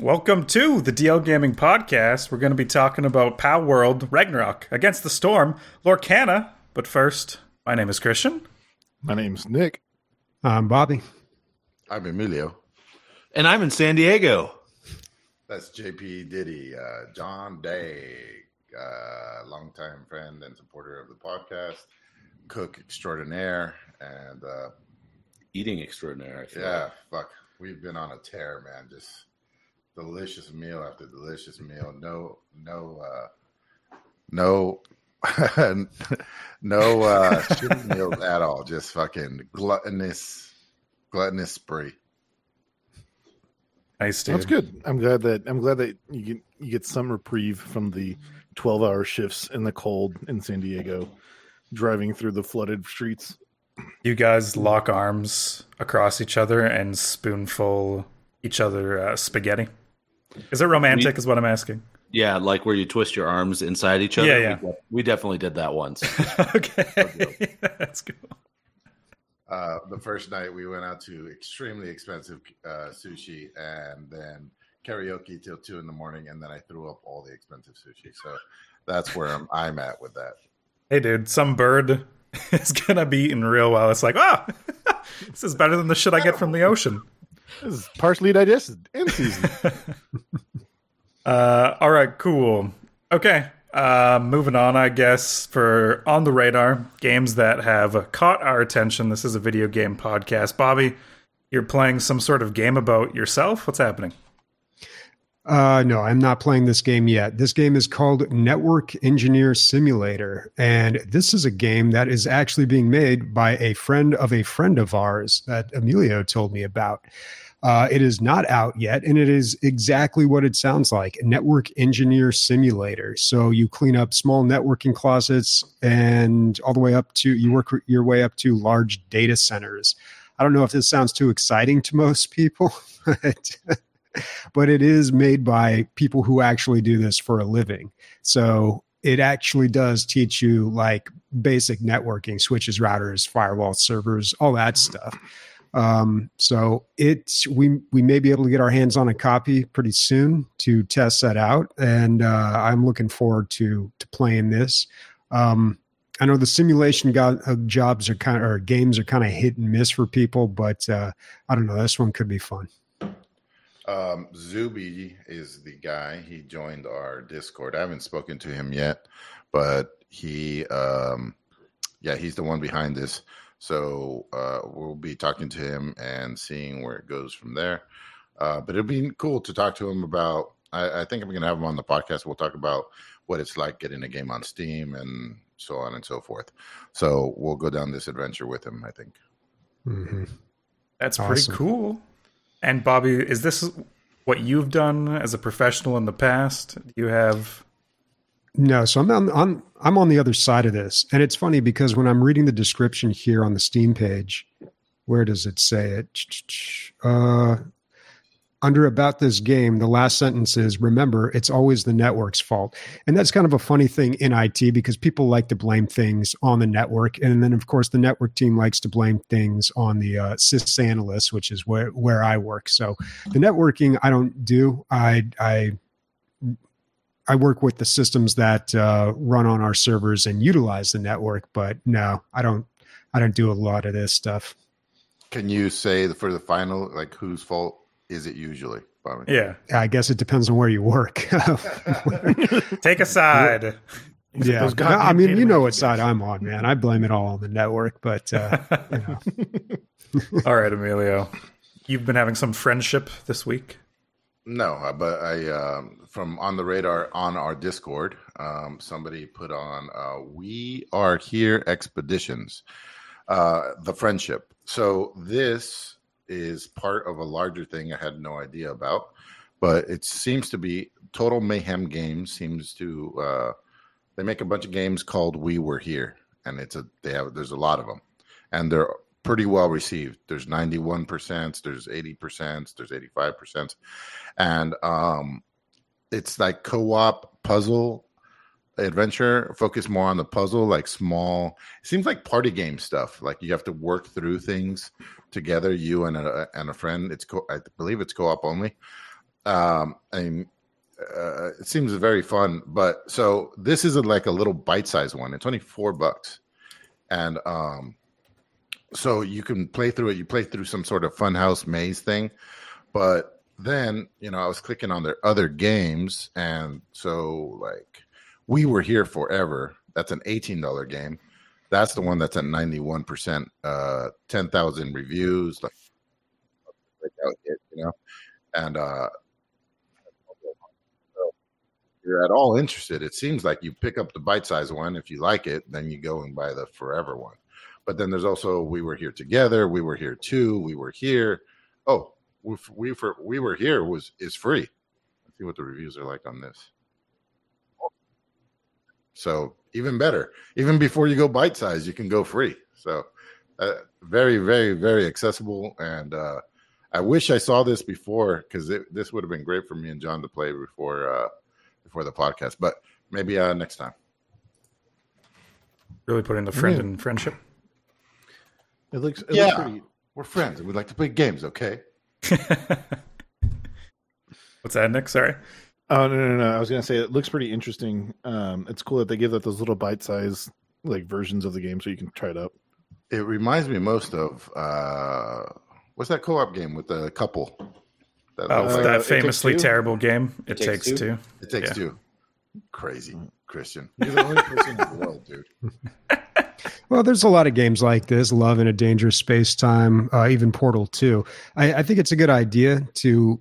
Welcome to the DL Gaming Podcast. We're going to be talking about Pow World Ragnarock Against the Storm, Lorcana. But first, my name is Christian. My name's Nic. I'm Bobby. I'm Emilio. And I'm in San Diego. That's JP Diddy, uh, John Day, uh, longtime friend and supporter of the podcast, cook extraordinaire, and uh, Eating extraordinaire. I feel yeah, like. fuck, we've been on a tear, man. Just delicious meal after delicious meal. No, no, uh, no, no uh, shitty meals at all. Just fucking gluttonous, gluttonous spree. Nice, dude. That's good. I'm glad that I'm glad that you get you get some reprieve from the 12 hour shifts in the cold in San Diego, driving through the flooded streets. You guys lock arms across each other and spoonful each other uh, spaghetti. Is it romantic? We- is what I'm asking. Yeah, like where you twist your arms inside each other. Yeah, yeah. We, we definitely did that once. okay, that's cool. Uh, the first night we went out to extremely expensive uh, sushi and then karaoke till two in the morning, and then I threw up all the expensive sushi. So that's where I'm, I'm at with that. Hey, dude, some bird is gonna be eaten real well. It's like, oh, this is better than the shit I get from the ocean. This is partially digested in season. Uh, all right, cool. Okay, uh, moving on, I guess, for on the radar games that have caught our attention. This is a video game podcast. Bobby, you're playing some sort of game about yourself. What's happening? Uh, no, I'm not playing this game yet. This game is called Network Engineer Simulator. And this is a game that is actually being made by a friend of a friend of ours that Emilio told me about. Uh, it is not out yet, and it is exactly what it sounds like network engineer simulator. So you clean up small networking closets and all the way up to you work your way up to large data centers. I don't know if this sounds too exciting to most people, but but it is made by people who actually do this for a living. So it actually does teach you like basic networking, switches, routers, firewall servers, all that stuff. Um, so it's we we may be able to get our hands on a copy pretty soon to test that out, and uh, I'm looking forward to to playing this. Um, I know the simulation go- uh, jobs are kind of or games are kind of hit and miss for people, but uh, I don't know. This one could be fun. Um, Zuby is the guy. He joined our Discord. I haven't spoken to him yet, but he, um, yeah, he's the one behind this. So uh, we'll be talking to him and seeing where it goes from there. Uh, but it'd be cool to talk to him about. I, I think I'm going to have him on the podcast. We'll talk about what it's like getting a game on Steam and so on and so forth. So we'll go down this adventure with him. I think. hmm That's Awesome. pretty cool. And Bobby, is this what you've done as a professional in the past? Do you have No, so I'm on, on I'm on the other side of this, and it's funny because when I'm reading the description here on the Steam page, where does it say it? Uh, under about this game, the last sentence is remember, it's always the network's fault. And that's kind of a funny thing in IT because people like to blame things on the network. And then, of course, the network team likes to blame things on the uh, sysanalyst, which is where, where I work. So the networking I don't do. I, I, I work with the systems that uh, run on our servers and utilize the network, but no, I don't. I don't do a lot of this stuff. Can you say for the final, like whose fault is it usually? Bobby? yeah? I guess it depends on where you work. Take a side. yeah, Those I mean, you know what side I'm on, man. I blame it all on the network, but uh, you know. All right, Emilio, you've been having some friendship this week. No, uh, but I um, from on the radar on our Discord, um, somebody put on uh, "We Were Here" expeditions, uh, the friendship. So this is part of a larger thing I had no idea about, but it seems to be Total Mayhem Games seems to uh, they make a bunch of games called "We Were Here," and it's a they have there's a lot of them, and they're pretty well received. There's 91%, there's 80%, there's 85%. And um it's like co-op puzzle adventure, focus more on the puzzle, like small. Seems like party game stuff. Like you have to work through things together, you and a and a friend. It's co- I believe it's co-op only. Um, and uh, it seems very fun. But so this is a, like a little bite-sized one. It's only four bucks, and um, so you can play through it. You play through some sort of funhouse maze thing, but then you know I was clicking on their other games, and so like we were here forever. That's an eighteen dollar game. That's the one that's at ninety one percent, uh, ten thousand reviews, like you know, and uh, you're at all interested, it seems like you pick up the bite size one. If you like it, then you go and buy the forever one. But then there's also we were here together, we were here too, we were here. Oh, we we, for, we were here was is free. Let's see what the reviews are like on this. So even better, even before you go bite size, you can go free. So uh, very, very, very accessible. And uh, I wish I saw this before because this would have been great for me and John to play before uh, before the podcast. But maybe uh, next time. Really putting the friend in friendship. It looks. It yeah, looks pretty... we're friends. And We'd like to play games. Okay. What's that, Nic? Sorry. Oh no, no, no! I was gonna say it looks pretty interesting. Um, it's cool that they give that those little bite size like versions of the game so you can try it out. It reminds me most of uh, what's that co-op game with the couple? That, oh, uh, that famously terrible game. It, it takes, takes, two. two. It takes yeah. two. Crazy, Christian. You're the only person in the world, dude. Well, there's a lot of games like this, Love in a Dangerous Space Time, uh, even Portal 2. I, I think it's a good idea to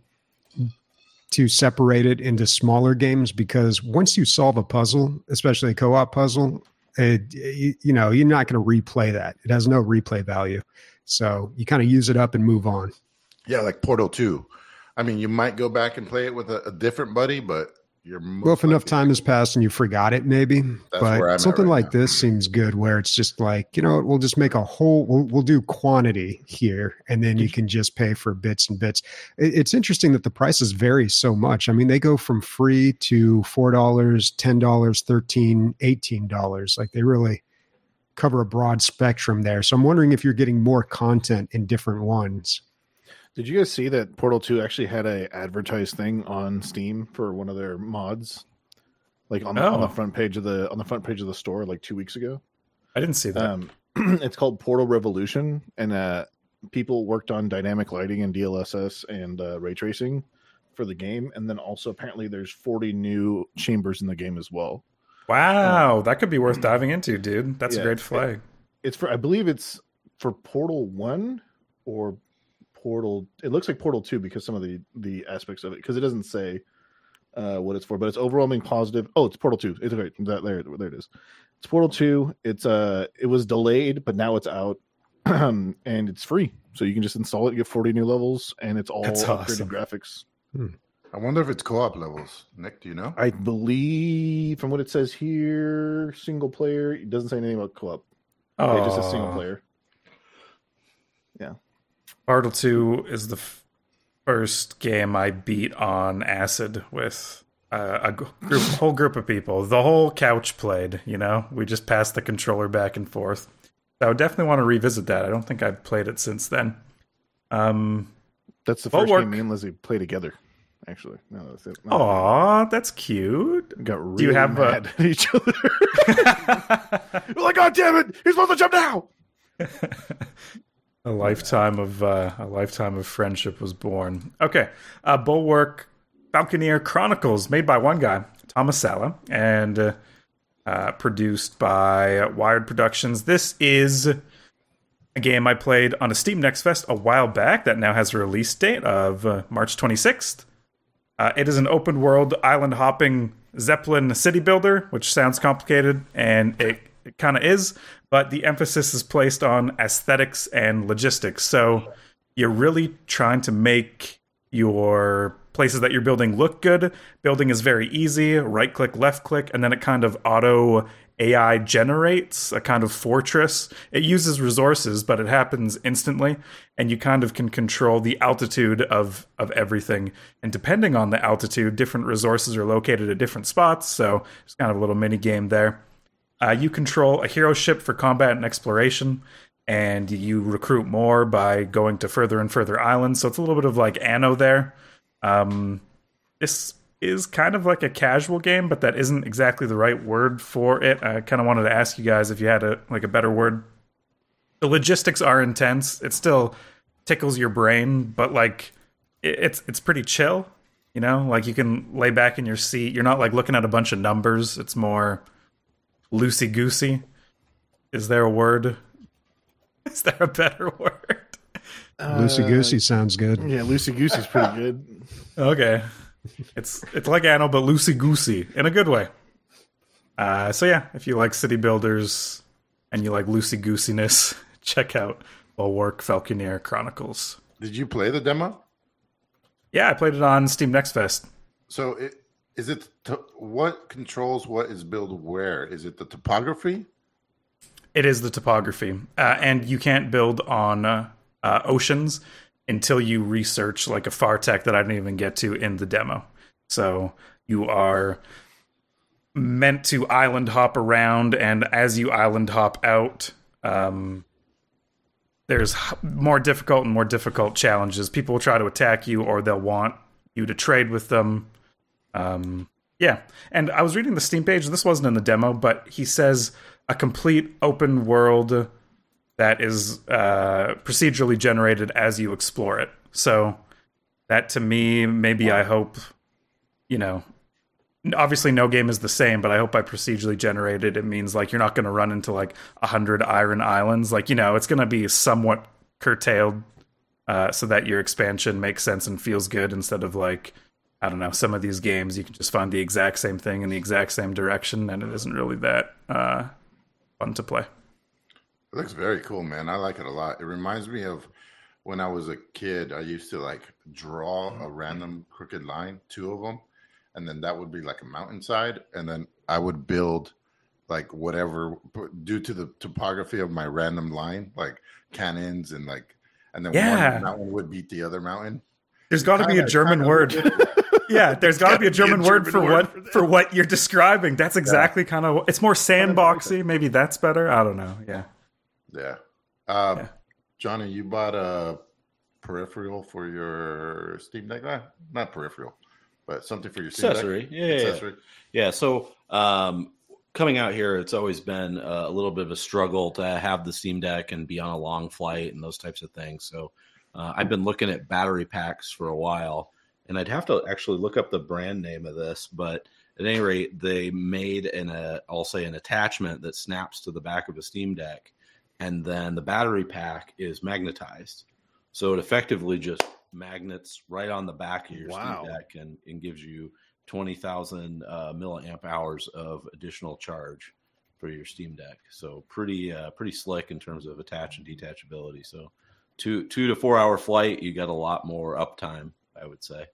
to separate it into smaller games because once you solve a puzzle, especially a co-op puzzle, it, you, know you're not going to replay that. It has no replay value, so you kind of use it up and move on. Yeah, like Portal Two. I mean, you might go back and play it with a, a different buddy, but you're well, if enough time has passed and you forgot it, maybe. but something right like now. this seems good, where it's just like you know, we'll just make a whole. We'll, we'll do quantity here, and then you can just pay for bits and bits. It, it's interesting that the prices vary so much. I mean, they go from free to four dollars, ten dollars, thirteen, eighteen dollars. Like they really cover a broad spectrum there. So I'm wondering if you're getting more content in different ones. Did you guys see that Portal 2 actually had a advertised thing on Steam for one of their mods? Like on the, oh. on the oh. front page of the on the front page of the store like 2 weeks ago? I didn't see that. Um, it's called Portal Revolution and uh, people worked on dynamic lighting and DLSS and uh, ray tracing for the game and then also apparently there's 40 new chambers in the game as well. Wow, um, that could be worth diving into, dude. That's yeah, a great flag. It, it's for I believe it's for Portal 1 or Portal. It looks like Portal Two because some of the the aspects of it because it doesn't say uh, what it's for, but it's overwhelming positive. Oh, it's Portal Two. It's great. That, there, there it is. It's Portal Two. It's uh, it was delayed, but now it's out, and it's free. So you can just install it, get forty new levels, and it's all That's upgraded awesome. graphics. Hmm. I wonder if it's co-op levels. Nic, do you know? I believe from what it says here, single player. It doesn't say anything about co-op. Oh, it just says single player. Portal 2 is the f- first game I beat on acid with uh, a group, whole group of people. The whole couch played, you know? We just passed the controller back and forth. I would definitely want to revisit that. I don't think I've played it since then. Um, That's the first game me and Lizzie play together. Actually, no, that's it. No. Aw, that's cute. Got really Do you have mad a... at each other. We're like, God damn it! He's supposed to jump now. A lifetime of uh, a lifetime of friendship was born. Okay, uh, Bulwark Falconeer Chronicles, made by one guy, Thomas Sala, and uh, uh, produced by Wired Productions. This is a game I played on a Steam Next Fest a while back that now has a release date of uh, March 26th. Uh, it is an open world island hopping Zeppelin city builder, which sounds complicated, and it, it kind of is but the emphasis is placed on aesthetics and logistics. So you're really trying to make your places that you're building look good. Building is very easy. Right click, left click, and then it kind of auto AI generates a kind of fortress. It uses resources, but it happens instantly, and you kind of can control the altitude of of everything. And depending on the altitude, different resources are located at different spots. So it's kind of a little mini game there. Uh, you control a hero ship for combat and exploration, and you recruit more by going to further and further islands. So it's a little bit of like Anno there. Um, this is kind of like a casual game, but that isn't exactly the right word for it. I kind of wanted to ask you guys if you had a like a better word. The logistics are intense. It still tickles your brain, but like it, it's it's pretty chill. You know, like you can lay back in your seat. You're not like looking at a bunch of numbers. It's more loosey goosey. Is there a word? Is there a better word? Loosey goosey sounds good. Yeah, loosey goosey's pretty good. Okay. It's it's like Anno, but loosey goosey in a good way. Uh, so yeah, if you like city builders and you like loosey goosiness, check out Bulwark Falconeer Chronicles. Did you play the demo? Yeah, I played it on Steam Next Fest. So it, is it to, what controls what is built where? Is it the topography? It is the topography, uh, and you can't build on uh, uh, oceans until you research like a far tech that I didn't even get to in the demo. So you are meant to island hop around, and as you island hop out, um, there's more difficult and more difficult challenges. People will try to attack you, or they'll want you to trade with them. Um, yeah, and I was reading the Steam page. This wasn't in the demo, but he says a complete open world that is uh, procedurally generated as you explore it. So that to me, maybe I hope, you know, obviously no game is the same, but I hope by procedurally generated it means like you're not going to run into like a hundred iron islands. Like you know, it's going to be somewhat curtailed uh, so that your expansion makes sense and feels good instead of like. I don't know. Some of these games, you can just find the exact same thing in the exact same direction, and it isn't really that uh, fun to play. It looks very cool, man. I like it a lot. It reminds me of when I was a kid. I used to like draw a random crooked line, two of them, and then that would be like a mountainside, and then I would build like whatever due to the topography of my random line, like cannons and like, and then Yeah. one mountain would beat the other mountain. There's got to be a German word. look- yeah, there's got to be a German word German for word what for that. for what you're describing. That's exactly kind of it's more sandboxy. Maybe that's better. I don't know. Yeah. Yeah. Uh, Yeah. Johnny, you bought a peripheral for your Steam Deck? Not, not peripheral, but something for your Steam Accessory. Deck? Yeah, yeah, yeah. Yeah. So um, coming out here, it's always been uh, a little bit of a struggle to have the Steam Deck and be on a long flight and those types of things. So uh, I've been looking at battery packs for a while, and I'd have to actually look up the brand name of this, but at any rate, they made an uh, I'll say an attachment that snaps to the back of a Steam Deck, and then the battery pack is magnetized, so it effectively just magnets right on the back of your Wow. Steam Deck and, and gives you twenty thousand uh, milliamp hours of additional charge for your Steam Deck. So pretty uh, pretty slick in terms of attach and detachability. So two two to four hour flight, you got a lot more uptime, I would say.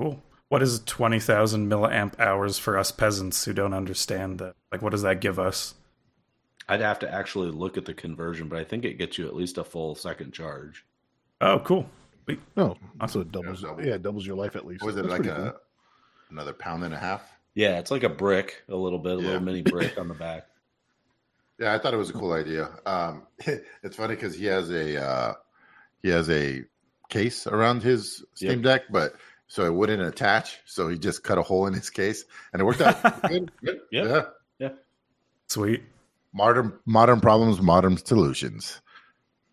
Cool. What is twenty thousand milliamp hours for us peasants who don't understand that? Like, what does that give us? I'd have to actually look at the conversion, but I think it gets you at least a full second charge. Oh, cool. Wait, No, Awesome. so it doubles. Yeah, double. Yeah, it doubles your life at least. Was it That's like a cool. another pound and a half? Yeah, it's like a brick, a little bit, a Yeah. little mini brick on the back. Yeah, I thought it was a cool idea. Um, it's funny because he has a uh, he has a case around his Steam Yep. Deck, but so it wouldn't attach. So he just cut a hole in his case, and it worked out good. good. Yep. Yeah, sweet. modern modern problems, modern solutions.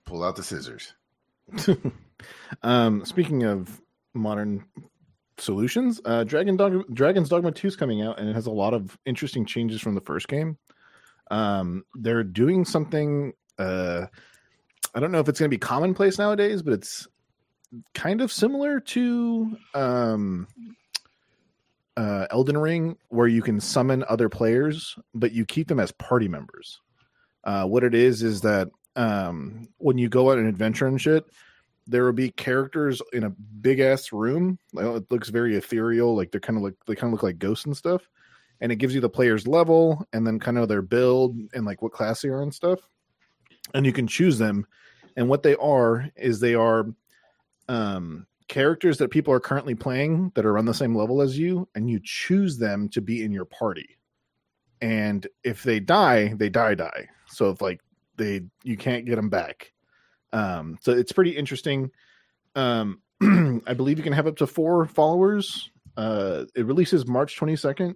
Pull out the scissors. um, speaking of modern solutions, uh, Dragon Dog- Dragon's Dogma 2 is coming out, and it has a lot of interesting changes from the first game. Um, they're doing something. Uh, I don't know if it's going to be commonplace nowadays, but it's kind of similar to um, uh, Elden Ring, where you can summon other players, but you keep them as party members. Uh, what it is is that um, when you go on an adventure and shit, there will be characters in a big ass room. It looks very ethereal, like they're kind of like they kind of look like ghosts and stuff. And it gives you the player's level and then kind of their build and like what class they are and stuff. And you can choose them. And what they are is they are um, characters that people are currently playing that are on the same level as you, and you choose them to be in your party. And if they die, they die die. So if like they you can't get them back. Um, so it's pretty interesting. Um, I believe you can have up to four followers Uh, it releases March 22nd.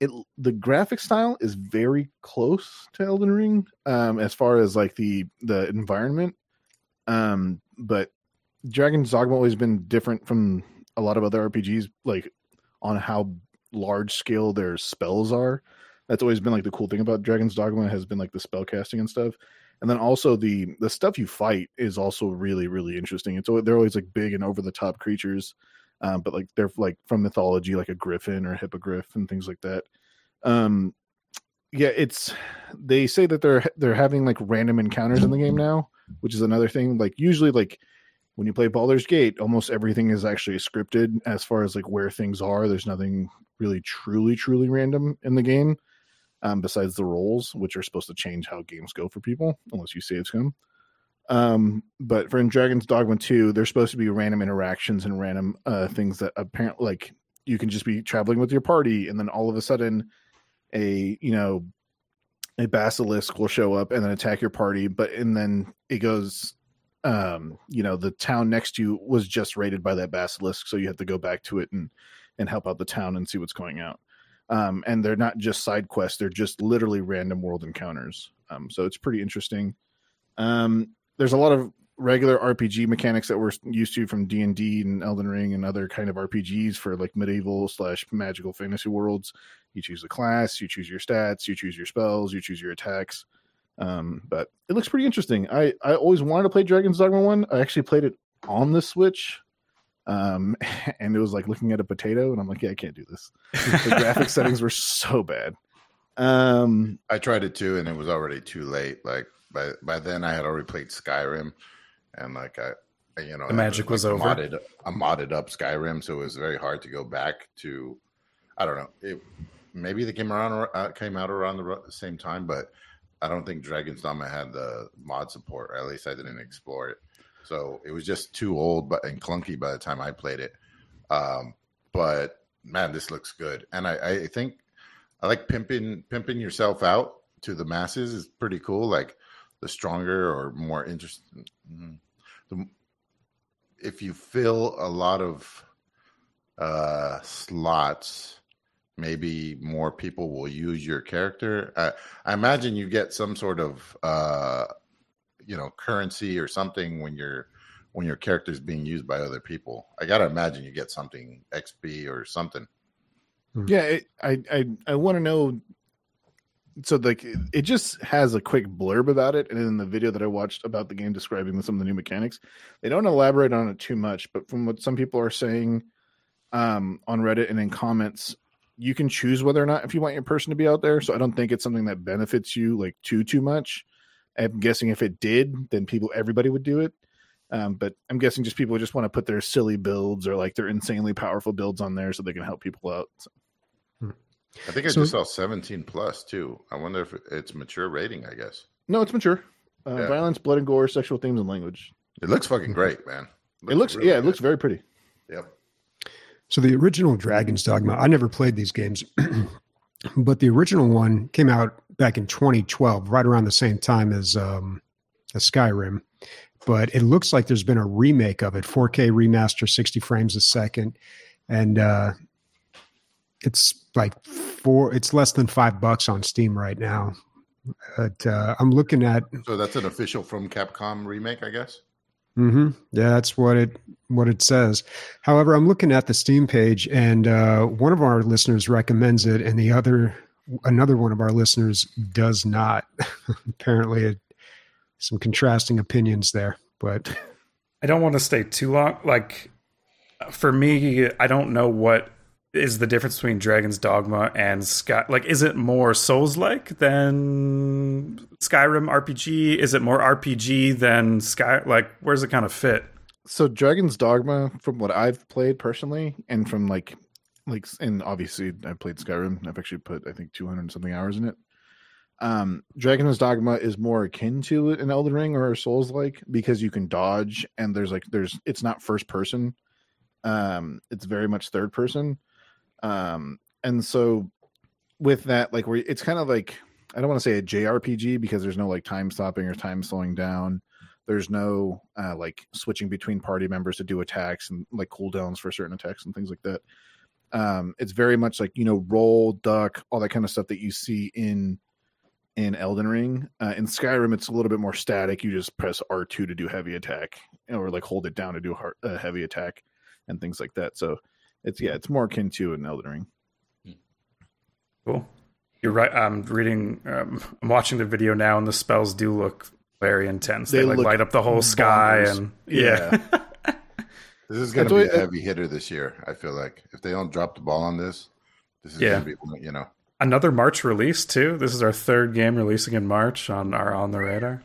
It the graphic style is very close to Elden Ring um, as far as like the the environment. Um, but Dragon's Dogma always been different from a lot of other RPGs, like on how large scale their spells are. That's always been like the cool thing about Dragon's Dogma has been like the spell casting and stuff. And then also the the stuff you fight is also really really interesting. It's they're always like big and over the top creatures, um, but like they're like from mythology, like a griffin or a hippogriff and things like that. Um, yeah, it's they say that they're they're having like random encounters in the game now, which is another thing. Like usually like when you play Baldur's Gate, almost everything is actually scripted as far as like where things are. There's nothing really truly truly random in the game um, besides the rolls, which are supposed to change how games go for people unless you save scum. Um, but for in Dragon's Dogma 2, there's supposed to be random interactions and random uh, things that apparently like you can just be traveling with your party, and then all of a sudden, a you know, a basilisk will show up and then attack your party, but and then it goes um you know the town next to you was just raided by that basilisk so you have to go back to it and and help out the town and see what's going out um, and they're not just side quests; they're just literally random world encounters. Um, so it's pretty interesting. Um, there's a lot of regular RPG mechanics that we're used to from D and D and Elden Ring and other kind of RPGs for like medieval slash magical fantasy worlds. You choose a class, you choose your stats, you choose your spells, you choose your attacks. Um, but it looks pretty interesting. I I always wanted to play Dragon's Dogma one. I actually played it on the Switch um and it was like looking at a potato and i'm like yeah i can't do this the graphic settings were so bad um I tried it too, and it was already too late. Like by by then, I had already played Skyrim, and like I, I- you know, The magic was like over. a Modded, a modded up Skyrim, so it was very hard to go back to. I don't know. It maybe they came around uh, came out around the same time, but I don't think Dragon's Dogma had the mod support. Or at least I didn't explore it, so it was just too old but and clunky by the time I played it. Um, but man, this looks good, and I, I think I like pimping pimping yourself out to the masses is pretty cool. Like the stronger or more interesting, the, if you fill a lot of uh, slots, maybe more people will use your character. I, I imagine you get some sort of uh, you know currency or something when you're when your character is being used by other people. I gotta imagine you get something XP or something. yeah it, i i i want to know so like it- it just has a quick blurb about it and in the video that i watched about the game describing some of the new mechanics they don't elaborate on it too much but from what some people are saying um on reddit and in comments you can choose whether or not if you want your person to be out there so i don't think it's something that benefits you like too too much i'm guessing if it did then people everybody would do it um, but i'm guessing just people just want to put their silly builds or like their insanely powerful builds on there so they can help people out so. I think I So- just saw 17 plus too. I wonder if it's mature rating. I guess No, it's mature. Uh, Yeah. Violence, blood and gore, sexual themes, and language. it looks fucking great, man. it looks, really yeah, it looks very pretty. Yep. So the original Dragon's Dogma, I never played these games, but the original one came out back in 2012, right around the same time as um, Skyrim. But it looks like there's been a remake of it, 4K remaster, 60 frames a second, and uh, it's like four. It's less than five bucks on Steam right now. But uh, I'm looking at So that's an official from Capcom remake, I guess. Hmm Yeah, that's what it what it says. However, I'm looking at the Steam page, and uh, one of our listeners recommends it, and the other another one of our listeners does not. Apparently, it, some contrasting opinions there. But I don't want to stay too long. Like for me, I don't know what is the difference between Dragon's Dogma and Sky. Like, is it more Souls-like than Skyrim RPG? Is it more RPG than Sky? Like, where's it kind of fit? So, Dragon's Dogma, from what I've played personally, and from like, like, and obviously I've played Skyrim. I've actually put I think 200 something hours in it. Um, Dragon's Dogma is more akin to an Elden Ring or a Souls like because you can dodge and there's like there's it's not first person, um, it's very much third person, um, and so with that like where it's kind of like I don't want to say a JRPG because there's no like time stopping or time slowing down. There's no uh, like switching between party members to do attacks and like cooldowns for certain attacks and things like that. Um, it's very much like you know roll, duck, all that kind of stuff that you see in in Elden Ring. Uh, in Skyrim, it's a little bit more static. You just press R two to do heavy attack, or like hold it down to do uh, heavy attack, and things like that. So it's yeah, it's more akin to an Elden Ring. Cool. You're right. I'm reading. Um, I'm watching the video now, and the spells do look very intense. They, They like light up the whole sky, and yeah. This is going to be a heavy hitter this year. I feel like if they don't drop the ball on this, this is Yeah. going to be you know. Another March release too. This is our third game releasing in March on our on the radar.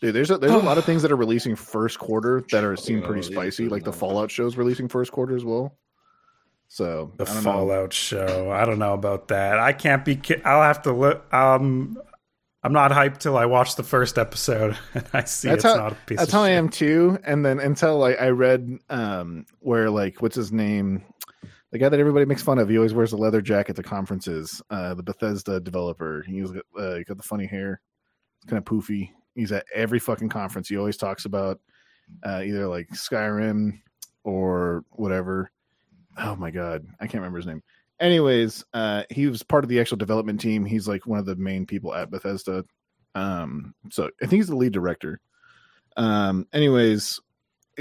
Dude, there's a there's a lot of things that are releasing first quarter that are seem pretty spicy. Like the Fallout shows releasing first quarter as well. So The I don't know. Fallout show. I don't know about that. I can't be. I'll have to look. Um, I'm not hyped till I watch the first episode and I see That's it's how- not a piece. That's of how I am too. And then until like I read um where like what's his name, the guy that everybody makes fun of. He always wears a leather jacket to conferences. Uh, the Bethesda developer. He's got, uh, he got the funny hair, kind of poofy. He's at every fucking conference. He always talks about uh, either like Skyrim or whatever. Oh my god, I can't remember his name. Anyways, uh, he was part of the actual development team. He's like one of the main people at Bethesda. Um, so I think he's the lead director. Um, anyways,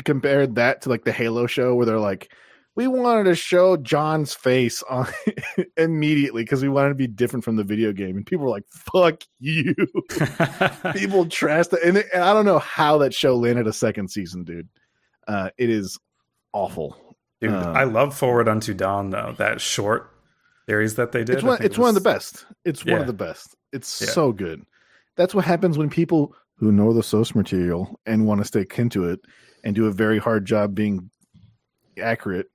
compared that to like the Halo show where they're like, we wanted to show John's face on immediately because we wanted to be different from the video game, and people were like, "Fuck you." people trashed it, and, and I don't know how that show landed a second season, dude. Uh, it is awful. Dude, Um, I love Forward Unto Dawn though. That short series that they did. It's one. It's one of the best. It's one of the best. It's Yeah. so good. That's what happens when people who know the source material and want to stay kin to it and do a very hard job being accurate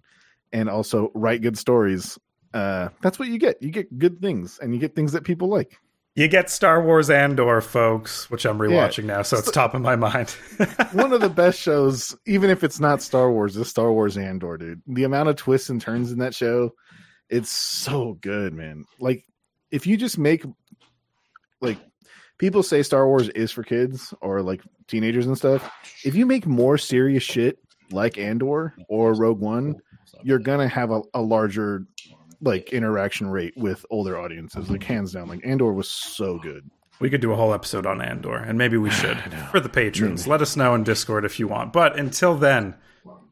and also write good stories. Uh, that's what you get. You get good things, and you get things that people like. You get Star Wars Andor, folks, which I'm Yeah. rewatching now, so it's top of my mind. One of the best shows, even if it's not Star Wars, is Star Wars Andor, dude. The amount of twists and turns in that show, it's so good, man. Like, if you just make, like, people say Star Wars is for kids or like teenagers and stuff. If you make more serious shit like Andor or Rogue One, you're gonna have a, a larger like interaction rate with older audiences. Like hands down, like Andor was so good. We could do a whole episode on Andor, and maybe we should for the patrons. Let us know in Discord if you want. But until then,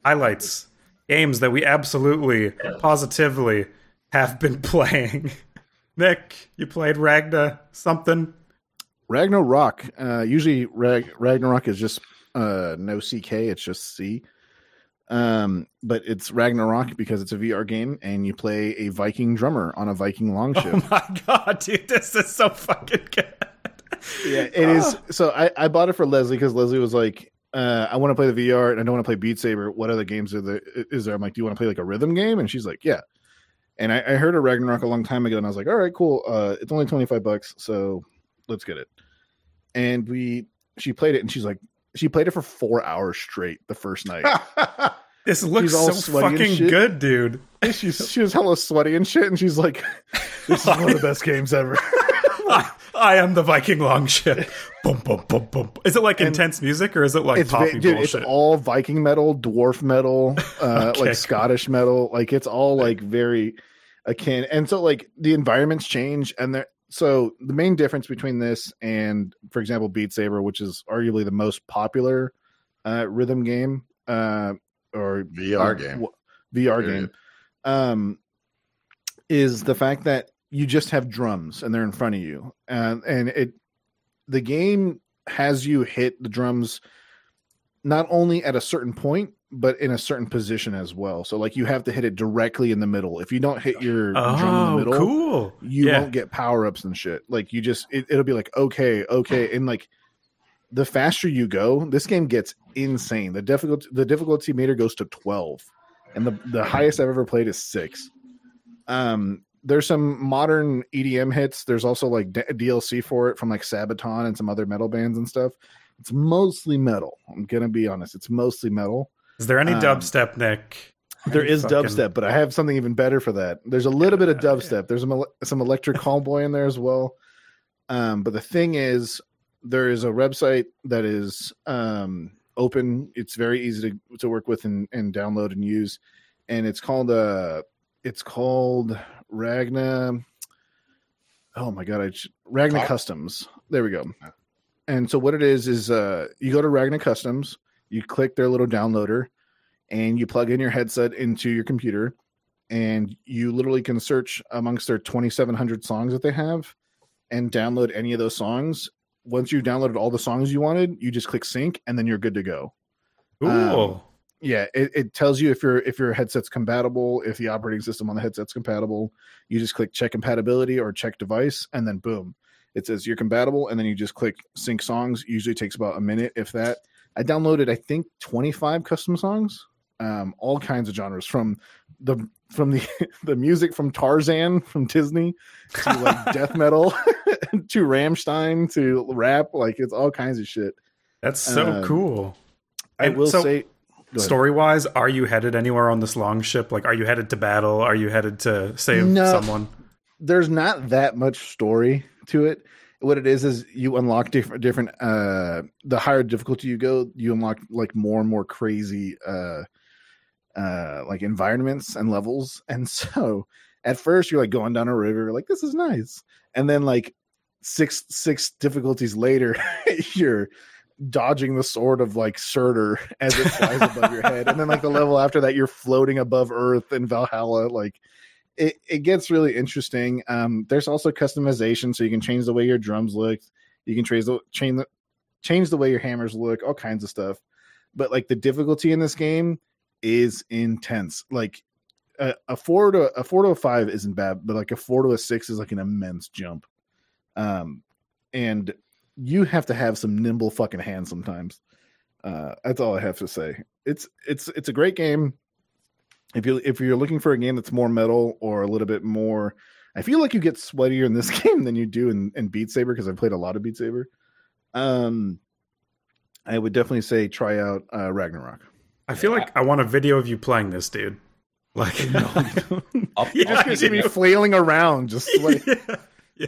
highlights games that we absolutely, positively have been playing. Nic, you played Ragna something? Ragnarock. Uh, usually Rag- Ragnarok is just uh, no CK. It's just C. Um, but it's Ragnarock because it's a VR game and you play a Viking drummer on a Viking longship. Oh my god, dude, this is so fucking good. yeah, it is. So I, I bought it for Leslie because Leslie was like, uh, I want to play the VR and I don't want to play Beat Saber. What other games are there? Is there? I'm like, do you want to play like a rhythm game? And she's like, yeah. And I, I heard of Ragnarok a long time ago, and I was like, all right, cool. Uh, it's only 25 bucks, so let's get it. And we, she played it, and she's like, she played it for four hours straight the first night. This looks so fucking good, dude. She's she was hella sweaty and shit, and she's like, this is one of the best games ever. I, I am the Viking longship. Boom, boom, boom, boom. Is it like intense music or is it like it's poppy dude, it's all Viking metal, dwarf metal, uh, Okay, like cool. Scottish metal. Like it's all like very akin. And so like the environments change, and there. So the main difference between this and, for example, Beat Saber, which is arguably the most popular uh, rhythm game uh, or VR game. w- VR Period. game, um, is the fact that you just have drums and they're in front of you, and and it the game has you hit the drums not only at a certain point but in a certain position as well. So like you have to hit it directly in the middle. If you don't hit your drum in oh, the middle, cool. you Yeah. won't get power ups and shit. Like you just it, it'll be like okay, okay, and like the faster you go, this game gets insane. The difficulty the difficulty meter goes to twelve, and the the highest I've ever played is six. Um, there's some modern EDM hits. There's also like D- DLC for it from like Sabaton and some other metal bands and stuff. It's mostly metal. I'm gonna be honest. It's mostly metal. Is there any um, dubstep, Nic? There is Fucking- dubstep, but I have something even better for that. There's a little bit of dubstep. There's some some electric callboy in there as well. Um, but the thing is, there is a website that is um, open. It's very easy to, to work with and, and download and use. and it's called uh it's called Ragna. Oh my god, I Ragna? Customs. There we go. And so what it is is uh you go to Ragna Customs, you click their little downloader, and you plug in your headset into your computer, and you literally can search amongst their 2,700 songs that they have, and download any of those songs. Once you've downloaded all the songs you wanted, you just click sync, and then you're good to go. Um, cool. Yeah, it, it tells you if your if your headset's compatible, if the operating system on the headset's compatible. You just click check compatibility or check device, and then boom, it says you're compatible, and then you just click sync songs. Usually takes about a minute, if that. I downloaded, I think, 25 custom songs, um, all kinds of genres from the from the the music from Tarzan from Disney to like death metal to Rammstein to rap. Like it's all kinds of shit. That's so um, cool. I And will so- say. Story wise, are you headed anywhere on this long ship? Like, are you headed to battle? Are you headed to save No. someone? there's not that much story to it. What it is is you unlock different different uh the higher difficulty you go, you unlock like more and more crazy uh uh like environments and levels. And so at first you're like going down a river, like this is nice. And then like six six difficulties later, you're dodging the sword of like Surtur as it flies above your head. And then like the level after that, you're floating above Earth in Valhalla. Like it, it gets really interesting. Um, there's also customization, so you can change the way your drums look. You can change the change the change the way your hammers look, all kinds of stuff. But like the difficulty in this game is intense. Like a, a four to a four to a five isn't bad, but like a four to a six is like an immense jump. Um, and you have to have some nimble fucking hands sometimes. Uh, that's all I have to say. It's it's it's a great game. If you if you're looking for a game that's more metal or a little bit more, I feel like you get sweatier in this game than you do in, in Beat Saber because I've played a lot of Beat Saber. Um, I would definitely say try out uh, Ragnarock. I feel like I want a video of you playing this, dude. Like, I'll, Yeah. I'll You're just gonna see me flailing around, just sweating. yeah, yeah.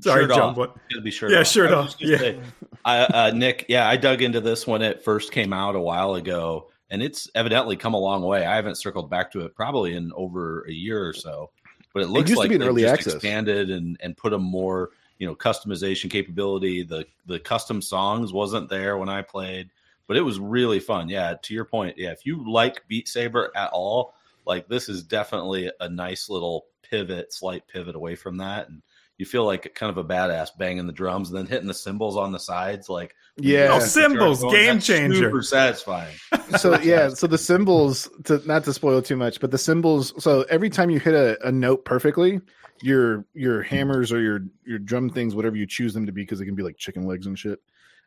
Sorry, Shirt John. off. What? It'll be shirt Yeah, off. shirt I off. Yeah. say, I, uh, Nic, yeah, I dug into this when it first came out a while ago, and it's evidently come a long way. I haven't circled back to it probably in over a year or so, but it looks used to like be in early just access. expanded and and put a more you know customization capability. The the custom songs wasn't there when I played, but it was really fun. Yeah, to your point, yeah, if you like Beat Saber at all, like this is definitely a nice little pivot, slight pivot away from that, and you feel like kind of a badass banging the drums and then hitting the cymbals on the sides, like Yeah. Oh, cymbals, Going, game that's changer. super satisfying. so yeah so the symbols to not to spoil too much but the symbols so every time you hit a, a note perfectly your your hammers or your your drum things whatever you choose them to be because they can be like chicken legs and shit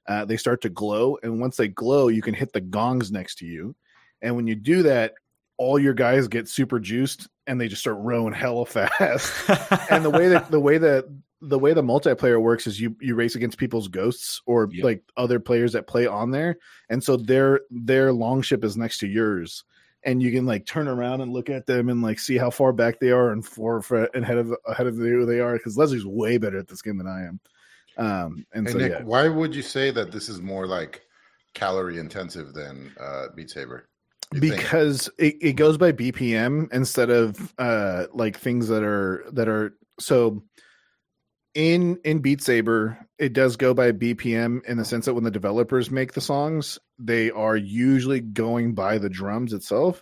uh, they start to glow. And once they glow you can hit the gongs next to you. And when you do that all your guys get super juiced and they just start rowing hella fast. And the way that the way that the way the multiplayer works is you you race against people's ghosts or Yep. like other players that play on there. And so their their long ship is next to yours. And you can like turn around and look at them and like see how far back they are and for, for ahead of ahead of who they are. Because leslie's way better at this game than i am um and Hey, so Nic, yeah why would you say that this is more like calorie intensive than uh, Beat Saber? Because it, it goes by bpm instead of uh like things that are that are so in in beat saber it does go by bpm in the sense that when the developers make the songs they are usually going by the drums itself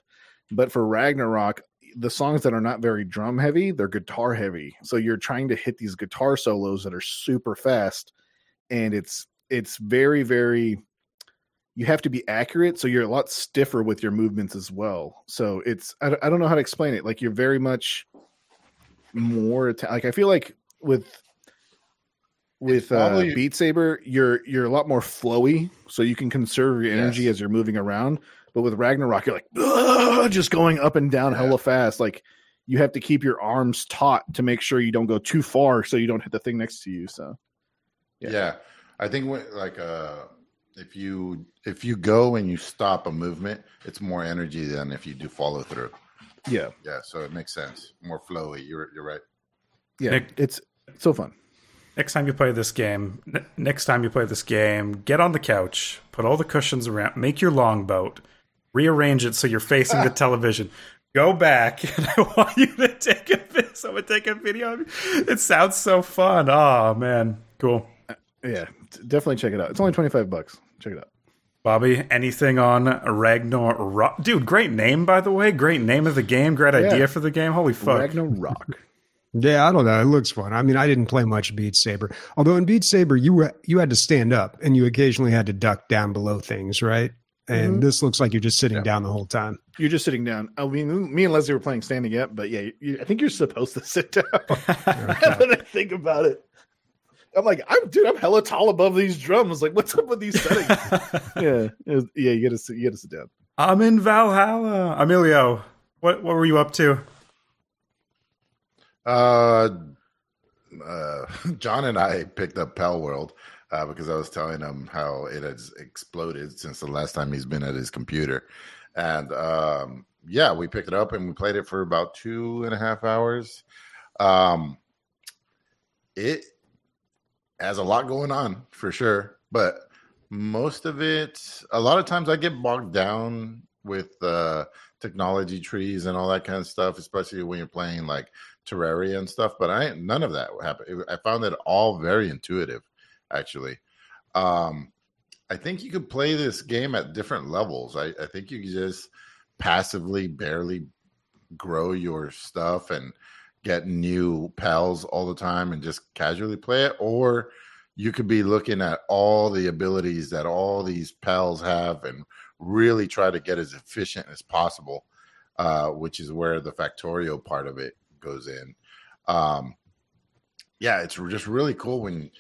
but for ragnarock the songs that are not very drum heavy they're guitar heavy. So you're trying to hit these guitar solos that are super fast and it's it's very very you have to be accurate so you're a lot stiffer with your movements as well. So it's i, don't- I don't know how to explain it like you're very much more like i feel like with with uh, probably- beat saber you're you're a lot more flowy so you can conserve your energy Yes. as you're moving around but with ragnarock you're like just going up and down Yeah. hella fast like you have to keep your arms taut to make sure you don't go too far so you don't hit the thing next to you so yeah. Yeah. I think when, like uh, if you if you go and you stop a movement, it's more energy than if you do follow through. yeah Yeah, so it makes sense. More flowy. You're you're right. yeah Nic- it's so fun Next time you play this game, n- next time you play this game, get on the couch, put all the cushions around, make your longboat, rearrange it so you're facing the television. Go back, and I want you to take a video. Someone take a video. of it. It sounds so fun. Oh man, cool. Uh, yeah, definitely check it out. It's only twenty five bucks. Check it out. Bobby, anything on Ragnarock? Dude, great name by the way. Great name of the game. Great Yeah. idea for the game. Holy fuck! Ragnarock. Yeah, I don't know. It looks fun. I mean, I didn't play much Beat Saber. Although in Beat Saber, you were, you had to stand up and you occasionally had to duck down below things, right? And Mhm. this looks like you're just sitting Yeah. down the whole time. You're just sitting down. I mean, me and Leslie were playing standing up, but yeah, you, I think you're supposed to sit down. now that I think about it, I'm like, I'm dude, I'm hella tall above these drums. Like, what's up with these settings? yeah, was- yeah, you gotta sit, you gotta sit down. I'm in Valhalla. Emilio, what what were you up to? Uh, uh, John and I picked up Palworld uh, because I was telling him how it has exploded since the last time he's been at his computer, and um, yeah, we picked it up and we played it for about two and a half hours. Um, it has a lot going on for sure, but most of it, a lot of times, I get bogged down with uh, technology trees and all that kind of stuff, especially when you're playing like Terraria and stuff, but I none of that happened. I found it all very intuitive, actually. Um, I think you could play this game at different levels. I, I think you just passively, barely grow your stuff and get new pals all the time and just casually play it, or you could be looking at all the abilities that all these pals have and really try to get as efficient as possible, uh, which is where the Factorio part of it goes in. Um, yeah, it's just really cool when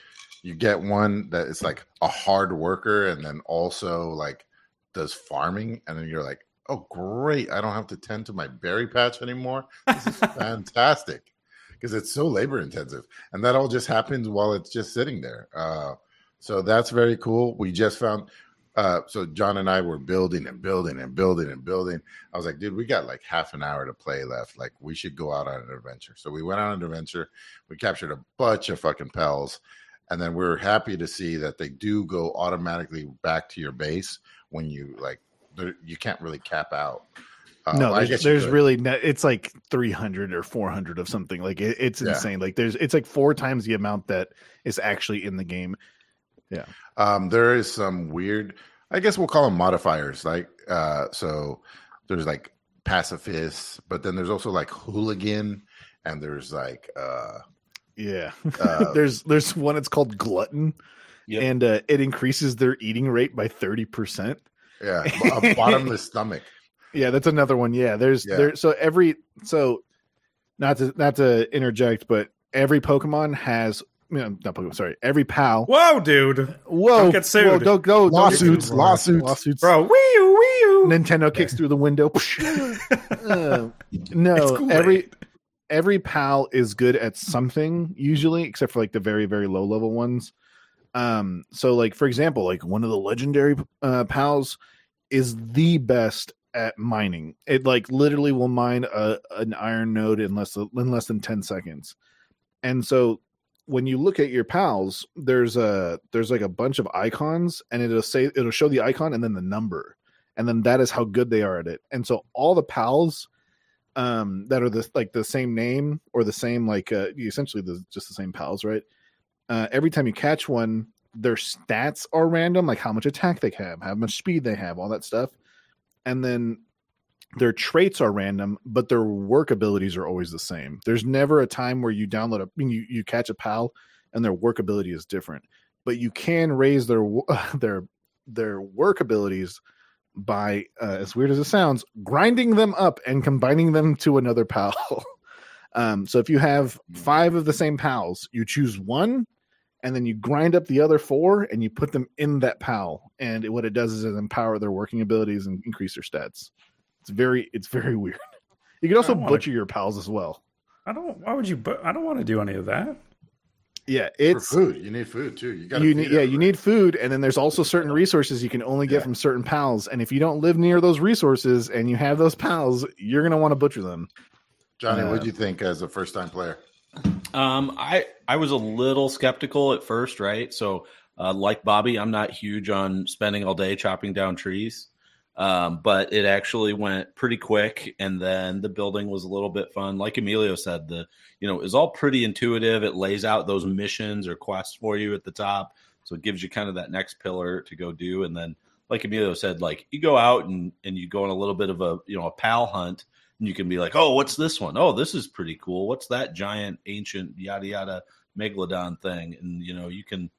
you get one that is like a hard worker and then also like does farming, and then you're like, oh great, I don't have to tend to my berry patch anymore. This is fantastic because it's so labor intensive, and that all just happens while it's just sitting there. Uh, so that's very cool. We just found. Uh, so John and I were building and building and building and building. I was like, dude, we got like half an hour to play left. Like, we should go out on an adventure. So we went on an adventure. We captured a bunch of fucking pals, and then we are happy to see that they do go automatically back to your base when you like. You can't really cap out. Uh, no, well, I there's, guess there's really no, it's like 300 or 400 of something. Like it, it's Yeah. insane. Like there's it's like four times the amount that is actually in the game. Yeah. Um, there is some weird, I guess we'll call them modifiers. Like, uh, so there's like pacifists, but then there's also like hooligan, and there's like, uh, Yeah, uh, there's there's one. It's called glutton, Yep. and uh, it increases their eating rate by 30 percent. yeah, a bottomless stomach. Yeah, that's another one. Yeah, there's Yeah. there. So every so not to not to interject, but every Pokemon has. You know, not Pokemon. Sorry, every pal. Whoa, dude, Whoa! Don't get sued. Whoa, don't go. Lawsuits, sued. lawsuits. lawsuits. bro. Wee you, wee. Nintendo kicks through the window. Uh, no, Kool-Aid. every every pal is good at something usually, except for like the very very low level ones. Um, so like for example, like one of the legendary uh, pals is the best at mining. It like literally will mine a an iron node in less in less than ten seconds. And so when you look at your pals, there's a there's like a bunch of icons, and it'll say it'll show the icon and then the number and then that is how good they are at it. And so all the pals um that are the like the same name or the same like uh essentially the just the same pals, right? Uh every time you catch one, their stats are random, like how much attack they have, how much speed they have, all that stuff. And then their traits are random, but their work abilities are always the same. There's never a time where you download a I mean, you, you catch a pal and their work ability is different. But you can raise their wo- their their work abilities by uh, as weird as it sounds grinding them up and combining them to another pal um, so if you have five of the same pals you choose one and then you grind up the other four and you put them in that pal and it- what it does is it empower their working abilities and increase their stats it's very it's very weird you can also butcher your pals as well I don't. Why would you? But I don't want to do any of that. Yeah For it's food, you need food too. You got you need yeah you need food and then there's also certain resources you can only get Yeah. from certain pals and if you don't live near those resources and you have those pals you're going to want to butcher them Johnny. uh, what do you think as a first time player? Um, I I was a little skeptical at first, right? So, uh, like Bobby, I'm not huge on spending all day chopping down trees. Um, but it actually went pretty quick, and then the building was a little bit fun. Like Emilio said, the you know is all pretty intuitive. It lays out those missions or quests for you at the top, so it gives you kind of that next pillar to go do. And then, like Emilio said, like you go out and and you go on a little bit of a you know a pal hunt, and you can be like, oh, what's this one? Oh, this is pretty cool. What's that giant ancient yada yada megalodon thing? And you know you can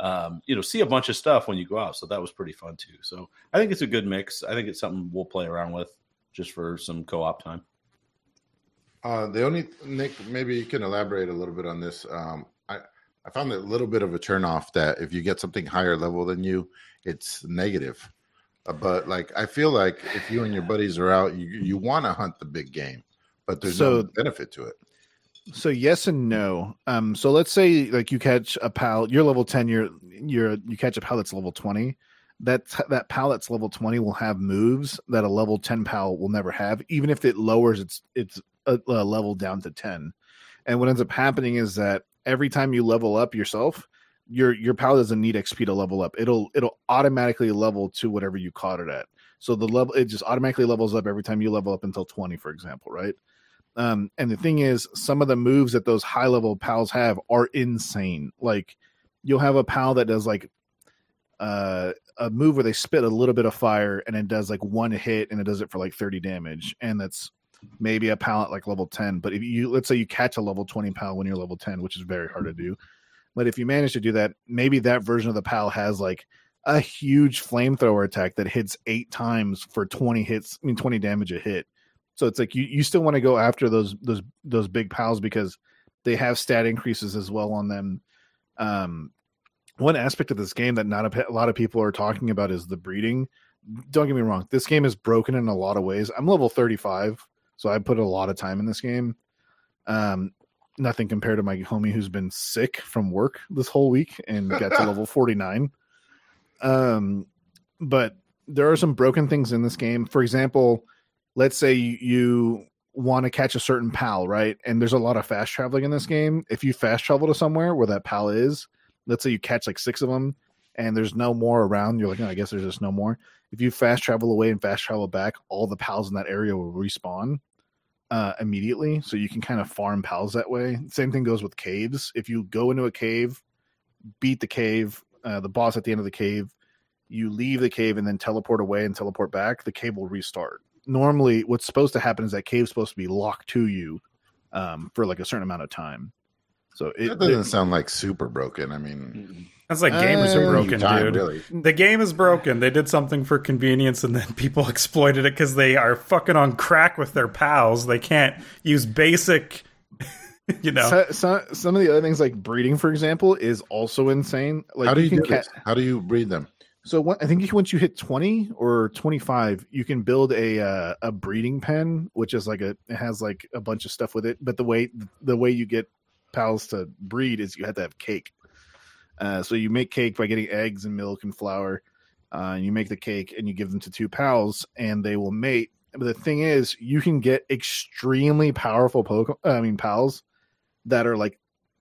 um, you know, see a bunch of stuff when you go out. So that was pretty fun too. So I think it's a good mix. I think it's something we'll play around with just for some co-op time. Uh, the only Nic, maybe you can elaborate a little bit on this. Um, I I found a little bit of a turnoff that if you get something higher level than you, it's negative. Uh, but like I feel like if you and your buddies are out, you you want to hunt the big game, but there's So- no benefit to it. So yes and no. Um, so let's say like you catch a pal, you're level ten, you're you're you catch a pal that's level twenty. That that pal that's level twenty will have moves that a level ten pal will never have, even if it lowers its its uh, uh, level down to ten. And what ends up happening is that every time you level up yourself, your your pal doesn't need XP to level up. It'll it'll automatically level to whatever you caught it at. So the level it just automatically levels up every time you level up until twenty, for example, right? Um, and the thing is, some of the moves that those high level pals have are insane. Like you'll have a pal that does like uh, a move where they spit a little bit of fire and it does like one hit and it does it for like 30 damage. And that's maybe a pal at like level 10. But if you let's say you catch a level 20 pal when you're level 10, which is very hard to do. But if you manage to do that, maybe that version of the pal has like a huge flamethrower attack that hits eight times for 20 hits, I mean 20 damage a hit. So it's like you, you still want to go after those those those big pals because they have stat increases as well on them. Um, one aspect of this game that not a, a lot of people are talking about is the breeding. Don't get me wrong, this game is broken in a lot of ways. I'm level 35, so I put a lot of time in this game. Um, nothing compared to my homie who's been sick from work this whole week and got to level 49. Um, but there are some broken things in this game. For example, let's say you, want to catch a certain pal, right? And there's a lot of fast traveling in this game. If you fast travel to somewhere where that pal is, let's say you catch like six of them and there's no more around, you're like, oh, I guess there's just no more. If you fast travel away and fast travel back, all the pals in that area will respawn uh, immediately. So you can kind of farm pals that way. Same thing goes with caves. If you go into a cave, beat the cave, uh, the boss at the end of the cave, you leave the cave and then teleport away and teleport back, the cave will restart. Normally, what's supposed to happen is that cave's supposed to be locked to you um, for like a certain amount of time. So it, That doesn't it- sound like super broken. I mean, That's like gamers are Uh, broken, time, dude. really. The game is broken. They did something for convenience and then people exploited it because they are fucking on crack with their pals. They can't use basic, you know. so, so, some of the other things like breeding, for example, is also insane. Like How do you, can do ca- this? How do you breed them? So what, I think once you hit twenty or twenty five, you can build a uh, a breeding pen, which is like a it has like a bunch of stuff with it. But the way the way you get pals to breed is you have to have cake. Uh, so you make cake by getting eggs and milk and flour. Uh, and you make the cake and you give them to two pals, and they will mate. But the thing is, you can get extremely powerful Pokemon. I mean, pals that are like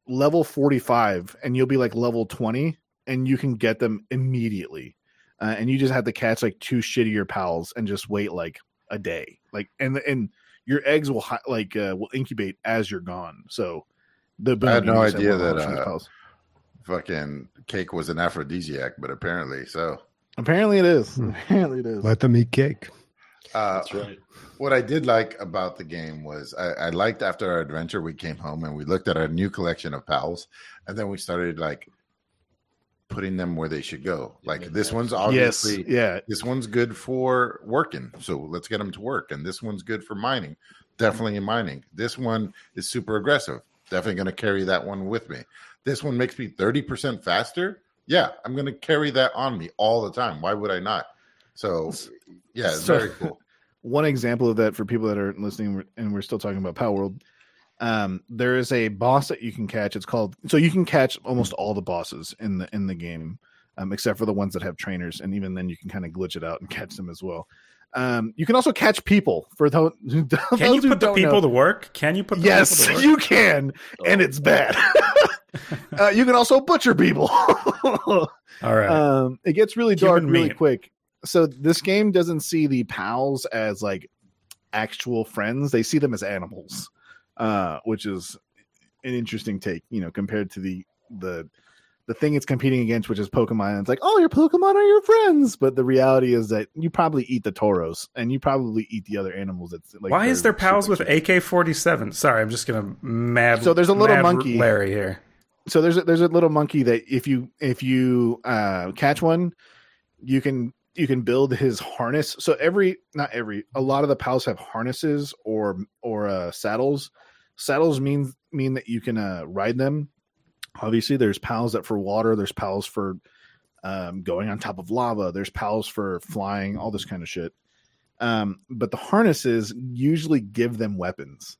level forty five, and you'll be like level twenty, and you can get them immediately. Uh, and you just have to catch like two shittier pals and just wait like a day. Like and and your eggs will hi- like uh, will incubate as you're gone. So the I had no you just have idea that, launch from uh. Fucking cake was an aphrodisiac, but apparently so. apparently it is. Hmm. Apparently it is. Let them eat cake. Uh, That's right. What I did like about the game was I, I liked after our adventure, we came home and we looked at our new collection of pals, and then we started like putting them where they should go. Like this one's yes, obviously yeah. this one's good for working, so let's get them to work. And this one's good for mining, definitely in mining. This one is super aggressive, definitely going to carry that one with me. This one makes me thirty percent faster. Yeah, I'm going to carry that on me all the time. Why would I not? So, yeah, it's So- very cool. one example of that for people that are listening and we're still talking about Palworld. Um, there is a boss that you can catch. It's called so you can catch almost all the bosses in the in the game, um, except for the ones that have trainers, and even then you can kind of glitch it out and catch them as well. Um, you can also catch people for those who, Can those you put the people know. to work? Can you put the Yes, people to work? you can, and it's bad. uh, you can also butcher people. All right. um, it gets really dark really quick. so this game doesn't see the pals as like actual friends; they see them as animals, uh, which is an interesting take. You know, compared to the the the thing it's competing against, which is Pokemon. And it's like, oh, your Pokemon are your friends, but the reality is that you probably eat the Tauros and you probably eat the other animals. That's like Why is there pals with AK forty seven? Sorry, I'm just gonna mad. So there's a little monkey. Larry here. so there's a, there's a little monkey that if you if you uh, catch one, you can you can build his harness. So every not every a lot of the pals have harnesses or or uh, saddles. Saddles mean mean that you can uh, ride them. Obviously, there's pals that for water. There's pals for um, going on top of lava. There's pals for flying. All this kind of shit. Um, but the harnesses usually give them weapons.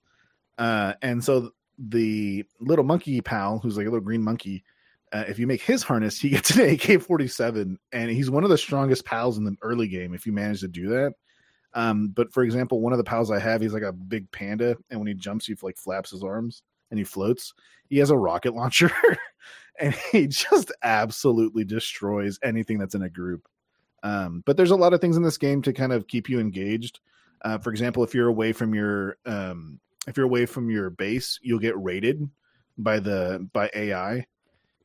Uh, and so the little monkey pal, who's like a little green monkey, uh, if you make his harness, he gets an AK 47, and he's one of the strongest pals in the early game if you manage to do that. Um, but for example, one of the pals I have, he's like a big panda, and when he jumps, he like flaps his arms and he floats. He has a rocket launcher, and he just absolutely destroys anything that's in a group. Um, but there's a lot of things in this game to kind of keep you engaged. Uh, for example, if you're away from your um, if you're away from your base, you'll get raided by the by AI,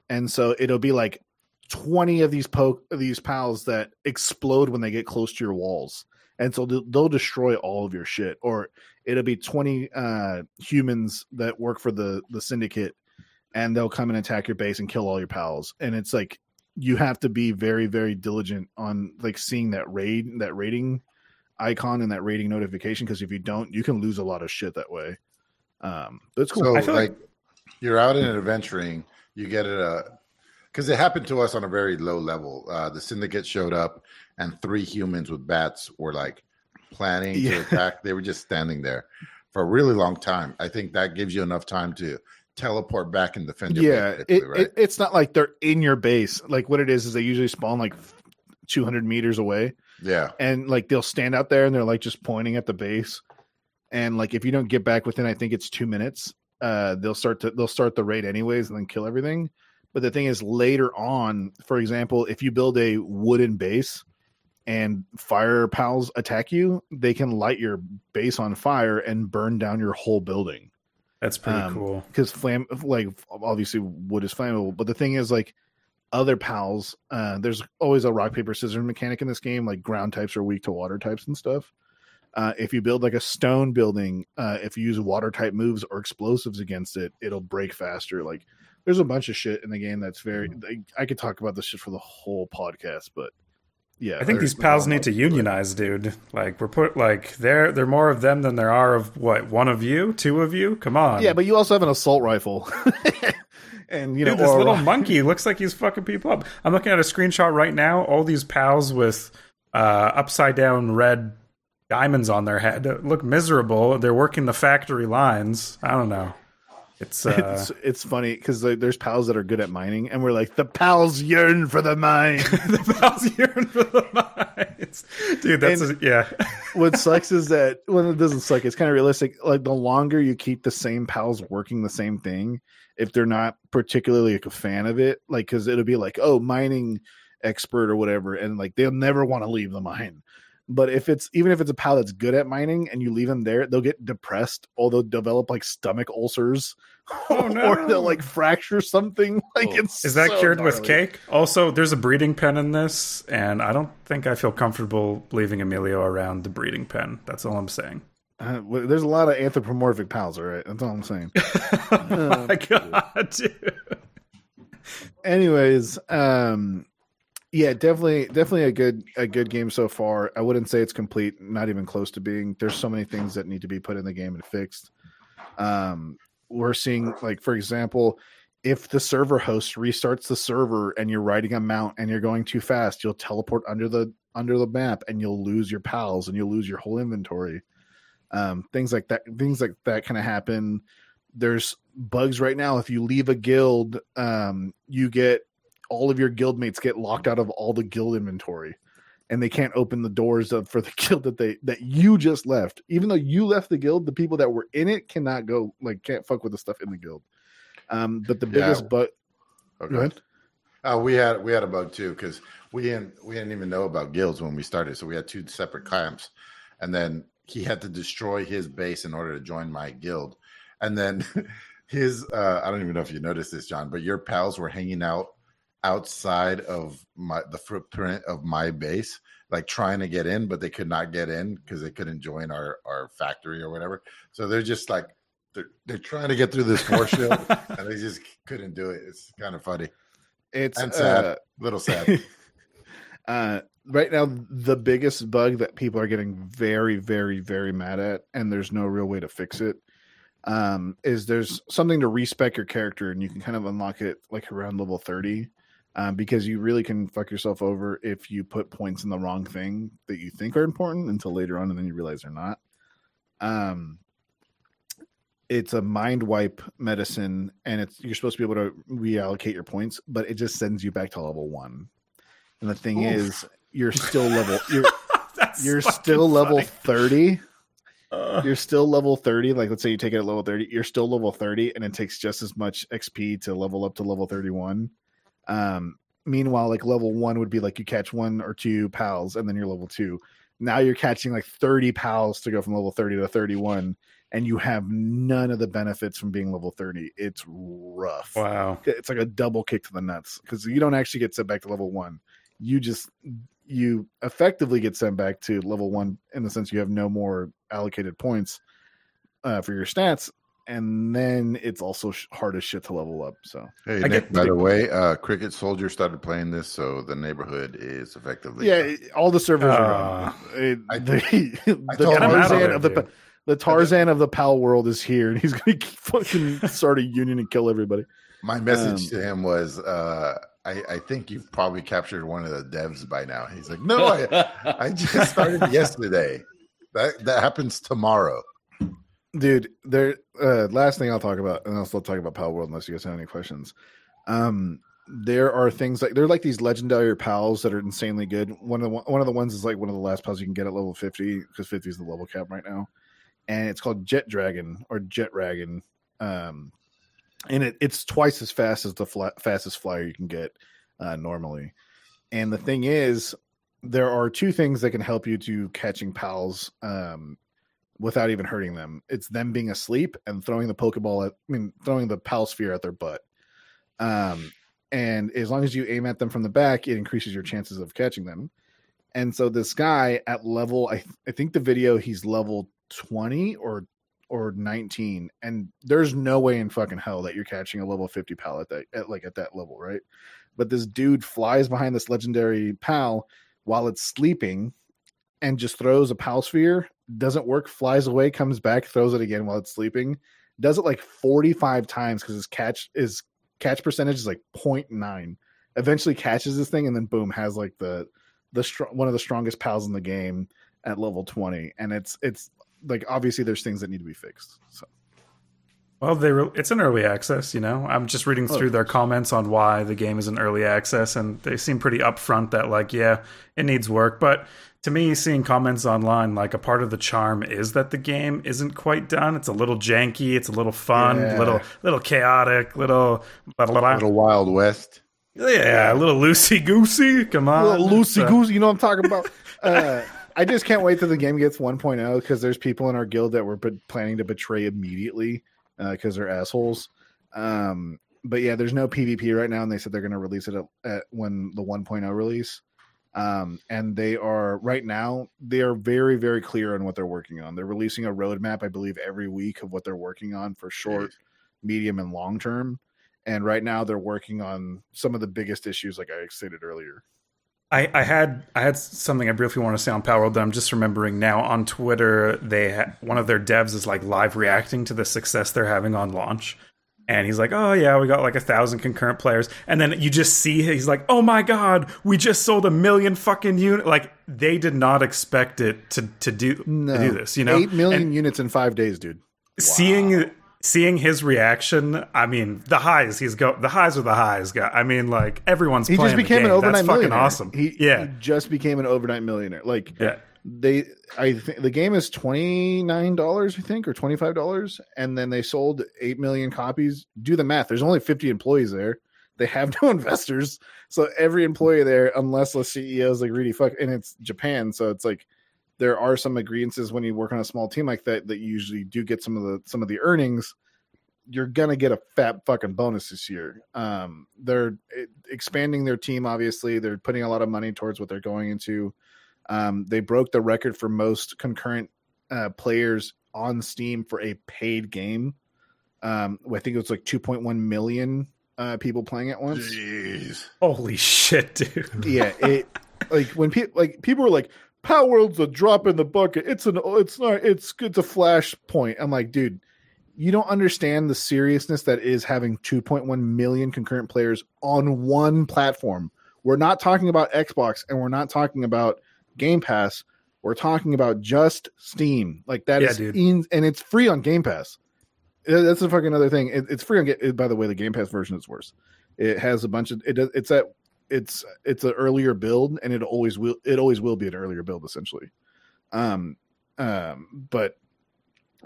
and so it'll be like twenty of these poke these pals that explode when they get close to your walls, and so they'll, they'll destroy all of your shit. Or it'll be twenty uh, humans that work for the the syndicate, and they'll come and attack your base and kill all your pals. And it's like you have to be very very diligent on like seeing that raid that rating icon and that rating notification because if you don't you can lose a lot of shit that way um but it's cool So I feel like, like- you're out in adventuring, you get it a because it happened to us on a very low level. Uh, the syndicate showed up, and three humans with bats were like planning Yeah. to attack. They were just standing there for a really long time. I think that gives you enough time to teleport back and defend your yeah base, it, right? it, it's not like they're in your base like what it is is they usually spawn like 200 meters away yeah, and like they'll stand out there and they're like just pointing at the base and like if you don't get back within i think it's two minutes uh they'll start to they'll start the raid anyways and then kill everything but the thing is later on for example if you build a wooden base and fire pals attack you they can light your base on fire and burn down your whole building That's pretty Um, cool. because flam like obviously wood is flammable but the thing is like other pals uh there's always a rock paper scissors mechanic in this game like ground types are weak to water types and stuff uh if you build like a stone building uh if you use water type moves or explosives against it it'll break faster like there's a bunch of shit in the game that's very like, i could talk about this shit for the whole podcast but yeah I think these pals need to unionize, dude. Like we're put like there there are more of them than there are of what one of you, two of you. Come on, yeah but you also have an assault rifle and you know Dude, this or little monkey looks like he's fucking people up. I'm looking at a screenshot right now. All these pals with uh, upside down red diamonds on their head look miserable. They're working the factory lines. I don't know. It's uh, it's it's funny because there's pals that are good at mining, and we're like the pals yearn for the mine. the pals yearn for the mines, dude. That's a, yeah. what sucks is that when it doesn't suck, it's kind of realistic. Like the longer you keep the same pals working the same thing, if they're not particularly like a fan of it, like because it'll be like, oh, mining expert or whatever, and like they'll never want to leave the mine. But if it's even if it's a pal that's good at mining and you leave them there, they'll get depressed or they'll develop like stomach ulcers, Oh, or they'll like fracture something. Like Oh. it's Is that so cured with cake? Also, there's a breeding pen in this, and I don't think I feel comfortable leaving Emilio around the breeding pen. That's all I'm saying. Uh, well, there's a lot of anthropomorphic pals, all right? That's all I'm saying. oh my god, dude. anyways um yeah definitely definitely a good a good game so far. I wouldn't say it's complete not even close to being. There's so many things that need to be put in the game and fixed. Um we're seeing like for example if the server host restarts the server and you're riding a mount and you're going too fast you'll teleport under the under the map and you'll lose your pals and you'll lose your whole inventory. Um things like that things like that kind of happen. There's bugs right now. If you leave a guild um you get all of your guild mates get locked out of all the guild inventory and they can't open the doors of, for the guild that they that you just left even though you left the guild the people that were in it cannot go like can't fuck with the stuff in the guild um but the Yeah. biggest bug Okay. go ahead Uh, we had we had a bug too because we didn't we didn't even know about guilds when we started, so we had two separate camps, and then he had to destroy his base in order to join my guild, and then his uh, I don't even know if you noticed this, John, but your pals were hanging out outside of my the footprint of my base like trying to get in but they could not get in because they couldn't join our our factory or whatever. So they're just like they're, they're trying to get through this force shield and they just couldn't do it. It's kind of funny. It's and sad. uh, little sad. Uh, right now the biggest bug that people are getting very very very mad at and there's no real way to fix it um, is there's something to respec your character and you can kind of unlock it like around level 30 um, because you really can fuck yourself over if you put points in the wrong thing that you think are important until later on and then you realize they're not. Um, it's a mind wipe medicine and it's you're supposed to be able to reallocate your points but it just sends you back to level one. And the thing Oof. is you're still level you're you're still level funny. 30 Uh, you're still level 30 like let's say you take it at level 30 you're still level 30 and it takes just as much xp to level up to level 31 um meanwhile like level 1 would be like you catch one or two pals and then you're level 2 now you're catching like 30 pals to go from level 30 to 31 and you have none of the benefits from being level 30 it's rough wow. it's like a double kick to the nuts because you don't actually get sent back to level one. You just you effectively get sent back to level one in the sense you have no more allocated points uh, for your stats, and then it's also sh- hard as shit to level up. So hey I Nic get- by the way uh cricket soldier started playing this so the neighborhood is effectively yeah, it- all the servers Uh, are gone. It- I- the the told him out of Tarzan there, of the the Tarzan of the Palworld is here, and he's going to fucking start a union and kill everybody. My message Um, to him was, uh, I, I think you've probably captured one of the devs by now. He's like, no, I, I just started yesterday. That that happens tomorrow. Dude there uh last thing i'll talk about and i'll still talk about Palworld unless you guys have any questions. Um there are things like they're like these legendary pals that are insanely good. One of the one of the ones is like one of the last pals you can get at level 50 because 50 is the level cap right now. And it's called jet dragon or jet dragon um and it, it's twice as fast as the fastest flyer you can get uh normally. And the thing is there are two things that can help you to catching pals um without even hurting them. It's them being asleep and throwing the Pokeball at, I mean, throwing the Pal Sphere at their butt. Um, and as long as you aim at them from the back, it increases your chances of catching them. And so this guy at level, I, I think the video he's level 20 or or 19 and there's no way in fucking hell that you're catching a level 50 pal at that at like at that level right but this dude flies behind this legendary pal while it's sleeping and just throws a pal sphere doesn't work, flies away, comes back, throws it again while it's sleeping. Does it like 45 times because his catch is catch percentage is like 0.9. Eventually catches this thing and then boom has like the the str- one of the strongest pals in the game at level 20 and it's it's like obviously there's things that need to be fixed. So Well, they re- it's an early access, you know. I'm just reading Oh, through their comments on why the game is an early access, and they seem pretty upfront that like, yeah, it needs work. But to me, seeing comments online, like a part of the charm is that the game isn't quite done. It's a little janky, it's a little fun, Yeah. little little chaotic, little blah, blah, blah. Little Wild West. yeah, a little loosey goosey. Come on, little loosey goosey, you know what I'm talking about? uh I just can't wait till the game gets 1.0 because there's people in our guild that were be- planning to betray immediately because they're assholes. Um, but yeah, there's no PvP right now, and they said they're going to release it at, at when the 1.0 release. Um, and they are right now they are very very clear on what they're working on. They're releasing a roadmap, I believe, every week of what they're working on for short, medium, and long term. And right now they're working on some of the biggest issues, like I stated earlier. I, I had I had something I briefly want to say on Palworld that I'm just remembering now on Twitter. They ha- one of their devs is like live reacting to the success they're having on launch, and he's like, "Oh yeah, we got like a thousand concurrent players," and then you just see he's like, "Oh my god, we just sold a million fucking unit!" Like they did not expect it to to do to do this, you know? eight million And units in five days, dude. seeing seeing his reaction, I mean, the highs he's go the highs are the highs. Guy, I mean, like everyone's He just became an overnight That's fucking awesome. He, yeah, he just became an overnight millionaire. Like yeah. they, I think the game is twenty nine dollars, I think, or twenty five dollars, and then they sold eight million copies. Do the math. There's only fifty employees there. They have no investors, so every employee there, unless the CEO is like really fuck, and it's Japan, so it's like there are some agreements when you work on a small team like that that you usually do get some of the some of the earnings. You're gonna get a fat fucking bonus this year. Um, they're eh, expanding their team. Obviously, they're putting a lot of money towards what they're going into. Um, they broke the record for most concurrent uh, players on Steam for a paid game. Um, I think it was like 2.1 million uh, people playing at once. Jeez. Holy shit, dude. Yeah, it like when people like people were like, "Palworld's a drop in the bucket." It's an it's not it's it's a flash point. I'm like, dude, you don't understand the seriousness that is having 2.1 million concurrent players on one platform. We're not talking about Xbox and we're not talking about Game Pass. We're talking about just Steam. Like that Yeah, is dude. in, and it's free on Game Pass. That's a fucking other thing. It, it's free on. By the way, the Game Pass version is worse. It has a bunch of. It does. It's at. It's it's an earlier build, and it always will. It always will be an earlier build, essentially. Um, um, but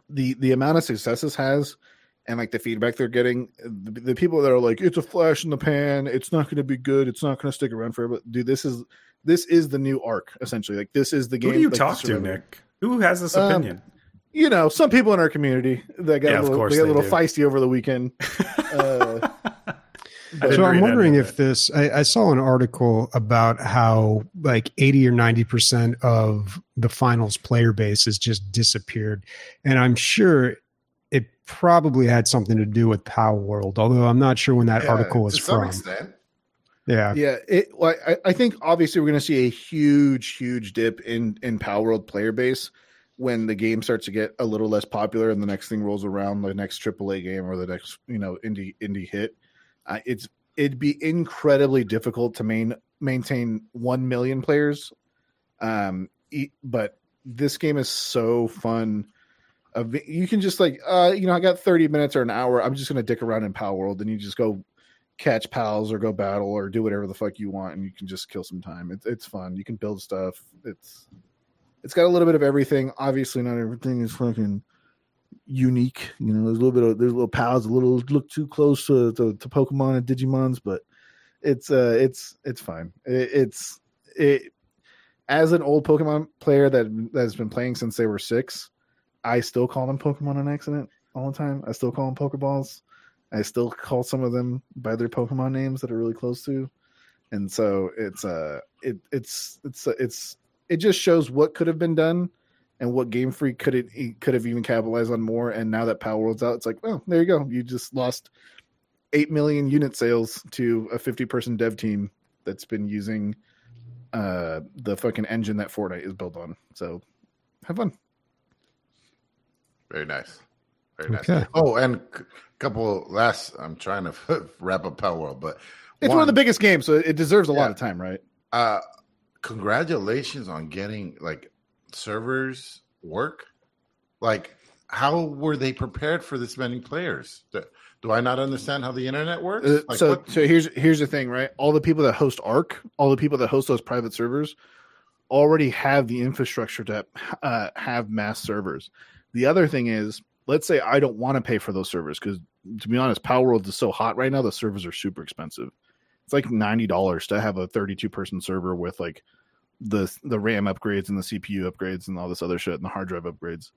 the the amount of successes has, and like the feedback they're getting, the, the people that are like, it's a flash in the pan. It's not going to be good. It's not going to stick around forever. Dude, this is this is the new ARK essentially. Like this is the game. Who do you like, talk to, Nic? Who has this Um, opinion? You know, some people in our community that got Yeah, a little, they got a little do. feisty over the weekend. uh, So I'm wondering if this. I, I saw an article about how like 80 or 90 percent of the finals player base has just disappeared, and I'm sure it probably had something to do with Palworld. Although I'm not sure when that Yeah, article some from. extent. Yeah, yeah, it. I, I think obviously we're going to see a huge, huge dip in in Palworld player base when the game starts to get a little less popular and the next thing rolls around, the next AAA game or the next you know indie indie hit. Uh, it's it'd be incredibly difficult to main maintain one million players. Um, e- but this game is so fun. Of you can just like uh you know I got 30 minutes or an hour. I'm just gonna dick around in Palworld and you just go catch pals or go battle or do whatever the fuck you want and you can just kill some time. It's it's fun. You can build stuff. It's it's got a little bit of everything. Obviously, not everything is fucking unique. You know, there's a little bit of there's little pals a little look too close to to, to Pokemon and Digimons, but it's uh it's it's fine. It, it's it as an old Pokemon player that that's been playing since they were six. I still call them Pokemon on accident all the time. I still call them Pokeballs. I still call some of them by their Pokemon names that are really close to, and so it's uh it it's it's it's it just shows what could have been done and what Game Freak could it could have even capitalized on more. And now that Palworld's out, it's like, well, there you go. You just lost eight million unit sales to a fifty person dev team that's been using uh the fucking engine that Fortnite is built on. So have fun. Very nice. Very nice. Okay. Oh, and a couple last. I'm trying to wrap up Palworld, but It's one, of the biggest games, so it deserves a lot of time, right? Uh, congratulations on getting like servers work. Like, how were they prepared for this many players? Do, do I not understand how the internet works? Uh, Like, so what- so here's here's the thing, right? All the people that host ARK, all the people that host those private servers, already have the infrastructure to uh, have mass servers. The other thing is, let's say I don't want to pay for those servers because, to be honest, Palworld is so hot right now. The servers are super expensive. It's like ninety dollars to have a thirty-two person server with like the the RAM upgrades and the CPU upgrades and all this other shit and the hard drive upgrades.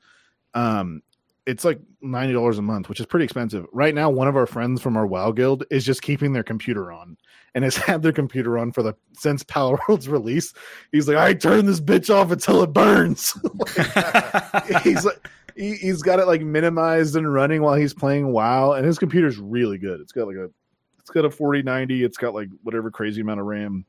Um, it's like ninety dollars a month, which is pretty expensive. Right now, one of our friends from our WoW guild is just keeping their computer on and has had their computer on for the since Palworld's release. He's like, I turn this bitch off until it burns. he's like he, he's got it like minimized and running while he's playing WoW, and his computer's really good. It's got like a it's got a forty ninety. It's got like whatever crazy amount of RAM,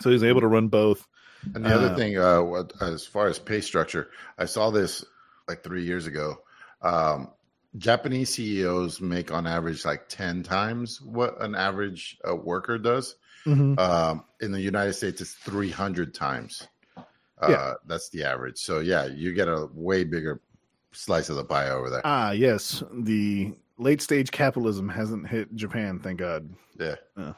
so he's able to run both. And the other Uh, thing, uh, what, as far as pay structure, I saw this like three years ago. Um, Japanese CEOs make on average like 10 times what an average uh, worker does. Um, in the United States, it's 300 times. Uh, Yeah. That's the average. So, yeah, you get a way bigger slice of the pie over there. Ah, yes, the late stage capitalism hasn't hit Japan, thank God. yeah. Yeah.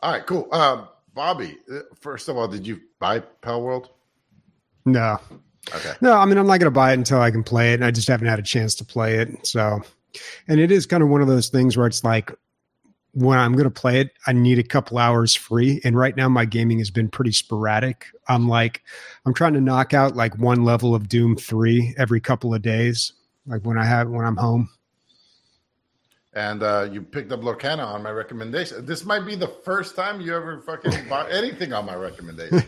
All right, cool. Uh, Bobby, uh, first of all, did you buy Palworld? no, Okay. no. I mean, I'm not going to buy it until I can play it, and I just haven't had a chance to play it. So, and it is kind of one of those things where it's like, when I'm going to play it, I need a couple hours free. And right now, my gaming has been pretty sporadic. I'm like, I'm trying to knock out like one level of Doom 3 every couple of days, like when I have, when I'm home. And uh, you picked up Lorcana on my recommendation. This might be the first time you ever fucking bought anything on my recommendation.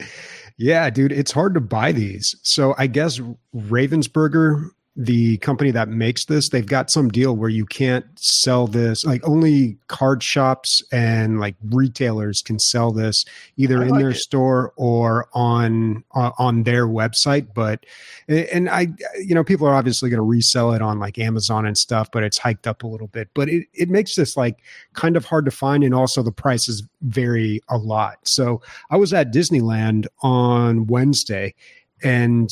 yeah, dude, it's hard to buy these. So I guess Ravensburger the company that makes this, they've got some deal where you can't sell this. Like only card shops and like retailers can sell this either I in their it. store or on uh, on their website. But and I, you know, people are obviously going to resell it on like Amazon and stuff, but it's hiked up a little bit. But it it makes this like kind of hard to find, and also the prices vary a lot. So I was at Disneyland on Wednesday and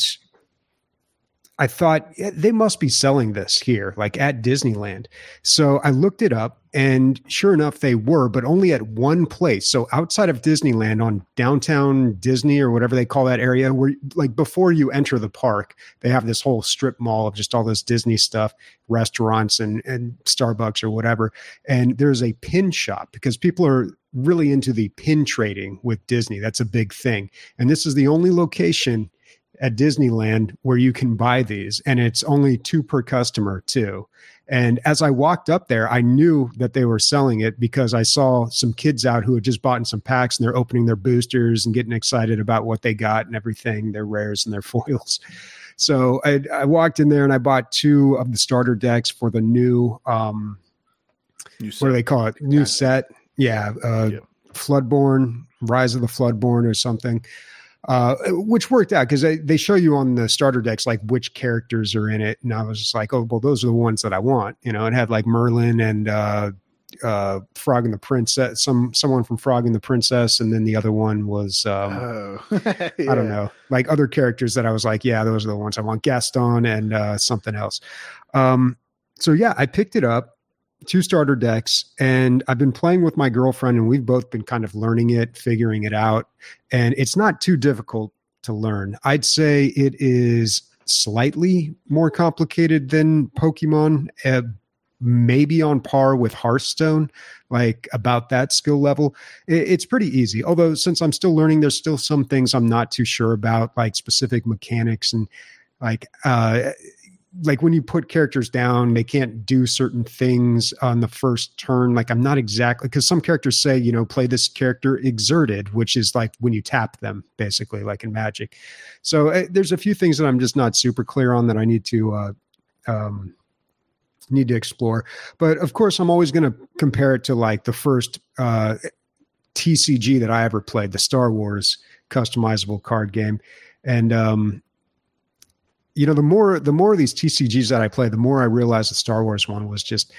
I thought they must be selling this here, like at Disneyland. So I looked it up, and sure enough, they were, but only at one place. So outside of Disneyland on downtown Disney or whatever they call that area, where like before you enter the park, they have this whole strip mall of just all this Disney stuff, restaurants and, and Starbucks or whatever. And there's a pin shop because people are really into the pin trading with Disney. That's a big thing. And this is the only location at Disneyland where you can buy these, and it's only two per customer too. And as I walked up there, I knew that they were selling it because I saw some kids out who had just bought some packs and they're opening their boosters and getting excited about what they got and everything, their rares and their foils. So I, I walked in there and I bought two of the starter decks for the new, um, new what do they call it? New set. Yeah. Uh, yeah. Floodborn, Rise of the Floodborn or something uh, which worked out because they, they show you on the starter decks like which characters are in it, and I was just like, oh well, those are the ones that I want. You know, it had like Merlin and uh, uh, Frog and the Princess, some someone from Frog and the Princess, and then the other one was um, oh. yeah. I don't know, like other characters that I was like, yeah, those are the ones I want. Gaston and uh, something else. Um, so yeah, I picked it up two starter decks and I've been playing with my girlfriend and we've both been kind of learning it, figuring it out. And it's not too difficult to learn. I'd say it is slightly more complicated than Pokemon, uh, maybe on par with Hearthstone, like about that skill level. It, it's pretty easy. Although, since I'm still learning, there's still some things I'm not too sure about, like specific mechanics and like uh like when you put characters down, they can't do certain things on the first turn. Like I'm not exactly because some characters say, you know, play this character exerted, which is like when you tap them, basically, like in Magic. So uh, there's a few things that I'm just not super clear on that I need to uh, um, need to explore. But of course, I'm always going to compare it to like the first uh, TCG that I ever played, the Star Wars customizable card game, and um, you know, the more the more of these TCGs that I play, the more I realize the Star Wars one was just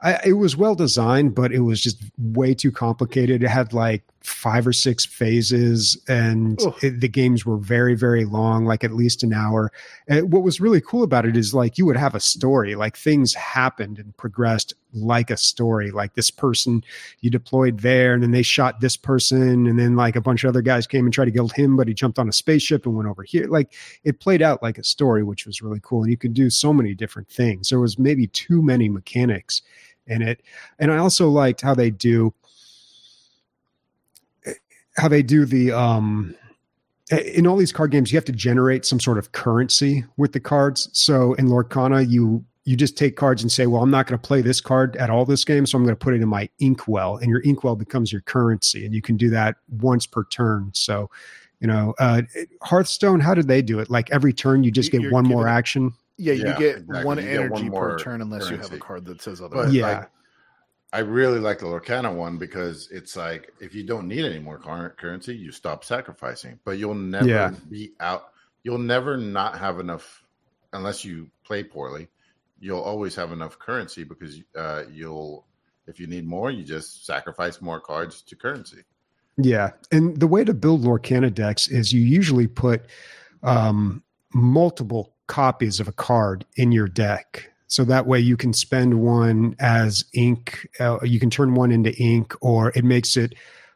I, it was well designed, but it was just way too complicated. It had like five or six phases, and it, the games were very, very long, like at least an hour. And what was really cool about it is like you would have a story, like things happened and progressed like a story. Like this person you deployed there, and then they shot this person, and then like a bunch of other guys came and tried to kill him, but he jumped on a spaceship and went over here. Like it played out like a story, which was really cool. And you could do so many different things. There was maybe too many mechanics in it. And I also liked how they do how they do the um in all these card games you have to generate some sort of currency with the cards. So in Lorcana you you just take cards and say, well, I'm not going to play this card at all this game, so I'm going to put it in my inkwell, and your inkwell becomes your currency, and you can do that once per turn. So, you know, uh, Hearthstone, how did they do it? Like every turn, you just get You're one more action. Yeah, you yeah, get exactly. one you energy one per turn unless currency. you have a card that says otherwise. But yeah. Like, I really like the Lorcana one because it's like if you don't need any more currency, you stop sacrificing. But you'll never yeah. be out. You'll never not have enough unless you play poorly. You'll always have enough currency because uh, you'll, if you need more, you just sacrifice more cards to currency. Yeah, and the way to build Lorcana decks is you usually put um, multiple copies of a card in your deck. So that way you can spend one as ink. Uh, you can turn one into ink, or it makes it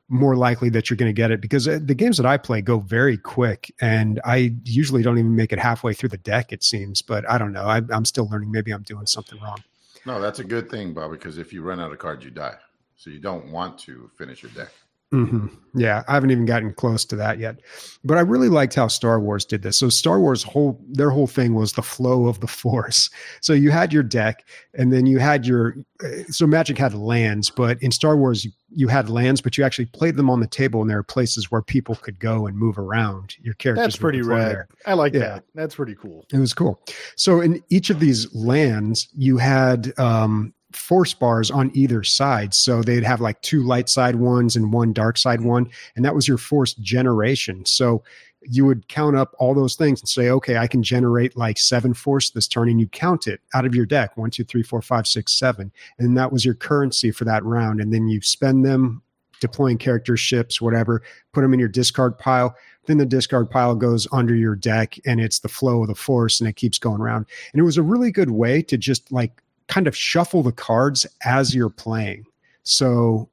more likely that you're going to get it because uh, the games that I play go very quick, and I usually don't even make it halfway through the deck. It seems, but I don't know. I, I'm still learning. Maybe I'm doing something wrong. No, that's a good thing, Bob. Because if you run out of cards, you die. so you don't want to finish your deck. Hmm Yeah, I haven't even gotten close to that yet, but I really liked how Star Wars did this. So Star Wars whole their whole thing was the flow of the Force. So you had your deck, and then you had your uh, so Magic had lands, but in Star Wars you, you had lands, but you actually played them on the table, and there are places where people could go and move around. Your characters That's pretty rad. there. I like Yeah. that. That's pretty cool. It was cool. So in each of these lands, you had um, force bars on either side. So they'd have like two light side ones and one dark side one, and that was your force generation. So you would count up all those things and say, okay, I can generate like seven force this turn, and you count it out of your deck one, two, three, four, five, six, seven, and that was your currency for that round. And then you spend them deploying character ships, whatever, put them in your discard pile then the discard pile goes under your deck and it's the flow of the force and it keeps going around and it was a really good way to just like kind of shuffle the cards as you're playing. So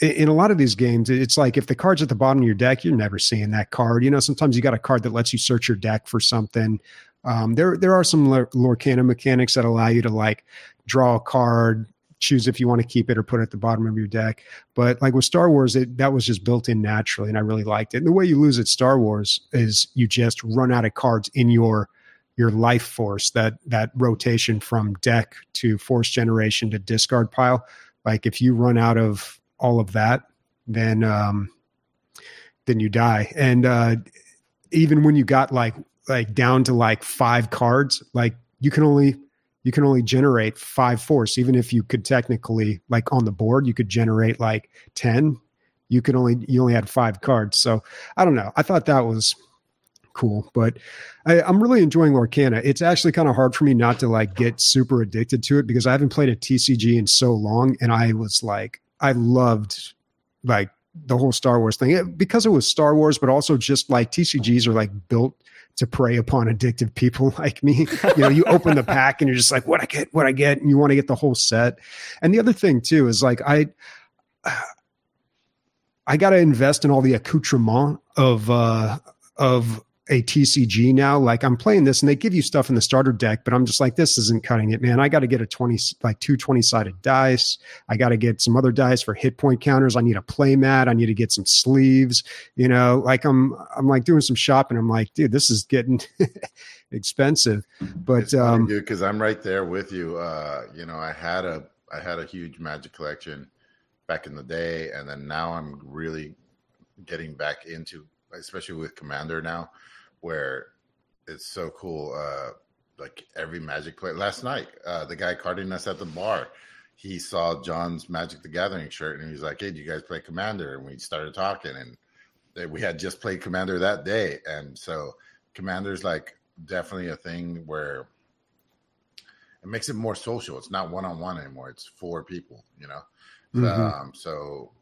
in a lot of these games it's like if the card's at the bottom of your deck you're never seeing that card. You know sometimes you got a card that lets you search your deck for something. Um, there there are some Lor- lorcana mechanics that allow you to like draw a card choose if you want to keep it or put it at the bottom of your deck. But like with Star Wars, it that was just built in naturally, and I really liked it. And the way you lose at Star Wars is you just run out of cards in your your life force that that rotation from deck to force generation to discard pile. Like if you run out of all of that, then um, then you die. And uh, even when you got like like down to like five cards, like you can only you can only generate five force even if you could technically like on the board you could generate like 10 you could only you only had five cards so i don't know i thought that was cool but I, i'm really enjoying lorcana it's actually kind of hard for me not to like get super addicted to it because i haven't played a tcg in so long and i was like i loved like the whole star wars thing It- because it was star wars but also just like tcgs are like built to prey upon addictive people like me. You know, you open the pack and you're just like, what I get, what I get, and you want to get the whole set. And the other thing too is like I I gotta invest in all the accoutrement of uh of a TCG now. Like I'm playing this and they give you stuff in the starter deck, but I'm just like, this isn't cutting it, man. I gotta get a 20 like two 20 sided dice. I gotta get some other dice for hit point counters. I need a play mat. I need to get some sleeves you know like i'm i'm like doing some shopping i'm like dude this is getting expensive but funny, um dude, because I'm right there with you. Uh, you know, I had a I had a huge magic collection back in the day, and then now I'm really getting back into, especially with Commander now, where it's so cool. Uh, like every magic player. last night, uh, the guy carding us at the bar, he saw John's Magic the Gathering shirt, and he was like, "Hey, do you guys play Commander?" And we started talking, and they, we had just played Commander that day, and so Commander's like definitely a thing where it makes it more social. It's not one on one anymore. It's four people, you know. Mhm. Um, so,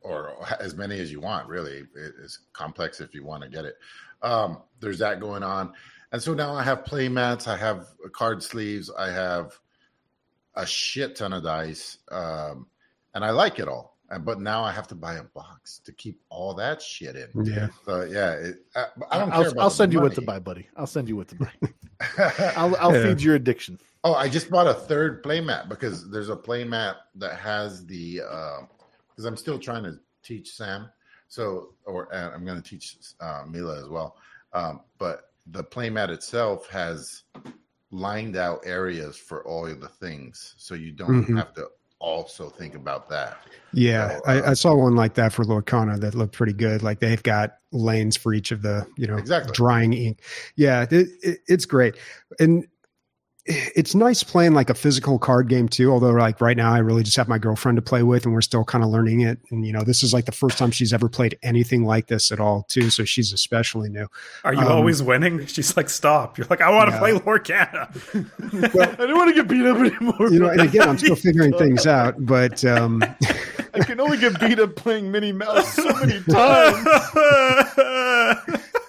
or as many as you want, really. It's complex if you want to get it. Um, there's that going on, and so now I have play mats. I have card sleeves. I have a shit ton of dice, um, and I like it all. But now I have to buy a box to keep all that shit in. yeah So yeah, it, I, I don't I'll, care. About I'll send you what to buy, buddy. I'll send you what to buy. I'll, I'll Yeah. feed your addiction. Oh, I just bought a third playmat because there's a playmat that has the because I'm still trying to teach Sam. So, or uh, I'm going to teach uh, Mila as well. Um, but the playmat itself has lined out areas for all of the things, so you don't Mhm. have to also think about that. yeah So, I, uh, I saw one like that for lorcana that looked pretty good like they've got lanes for each of the you know Exactly. drying ink yeah it, it, it's great and it's nice playing like a physical card game too although like right now i really just have my girlfriend to play with and we're still kind of learning it and you know this is like the first time she's ever played anything like this at all too so she's especially new Are you Um, always winning? She's like, stop. You're like, I want to Yeah. play Lorcana. I don't want to get beat up anymore. you know and again i'm still figuring things out but um I can only get beat up playing Minnie Mouse so many times.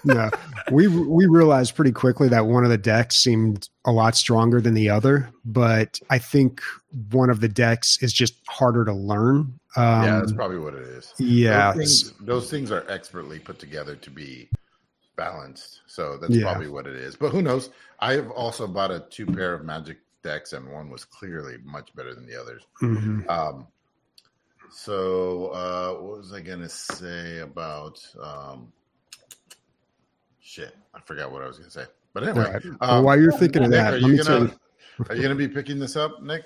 no, we we realized pretty quickly that one of the decks seemed a lot stronger than the other, but I think one of the decks is just harder to learn. Um, yeah, that's probably what it is. yeah, those things, those things are expertly put together to be balanced. So that's Yeah. probably what it is. But who knows? I've also bought a two pair of Magic decks, and one was clearly much better than the others. mhm. Um, So, uh, what was I gonna say about? Um, shit, I forgot what I was gonna say. But anyway, Right. um, Well, while you're thinking of Nic, that, are let you me gonna are you gonna be picking this up, Nic?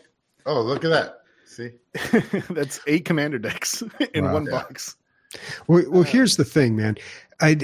Oh, look at that! See, That's eight commander decks in Wow. one Yeah. box. Well, well, here's the thing, man. I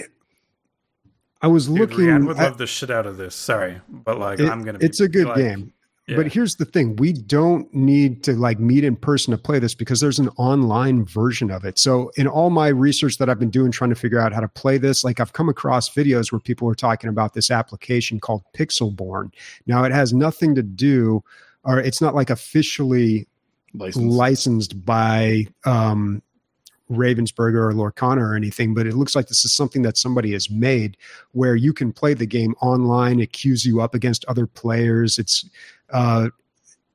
I was Dude, looking. Rianne would I- love the shit out of this. Sorry, but like it- I'm gonna. Be, it's a good like, game. Yeah. But here's the thing: we don't need to like meet in person to play this because there's an online version of it. So, in all my research that I've been doing trying to figure out how to play this, like I've come across videos where people are talking about this application called Pixelborn. Now, it has nothing to do, or it's not like officially License. licensed by um, Ravensburger or Lorcana or anything, but it looks like this is something that somebody has made where you can play the game online. It queues you up against other players. It's uh,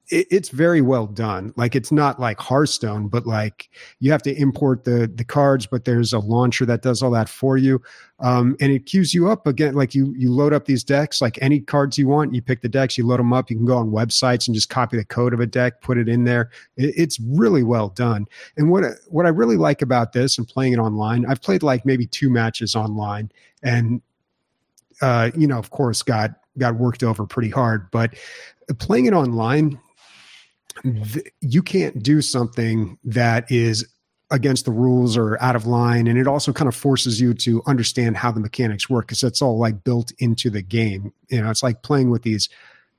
it, it's very well done. Like it's not like Hearthstone, but like you have to import the the cards, but there's a launcher that does all that for you, um, and it queues you up again. Like you you load up these decks, like any cards you want, you pick the decks, you load them up. You can go on websites and just copy the code of a deck, put it in there. It, it's really well done. And what what I really like about this and playing it online, I've played like maybe two matches online, and uh, you know, of course, got got worked over pretty hard. But playing it online, you can't do something that is against the rules or out of line and it also kind of forces you to understand how the mechanics work because that's all like built into the game. You know it's like playing with these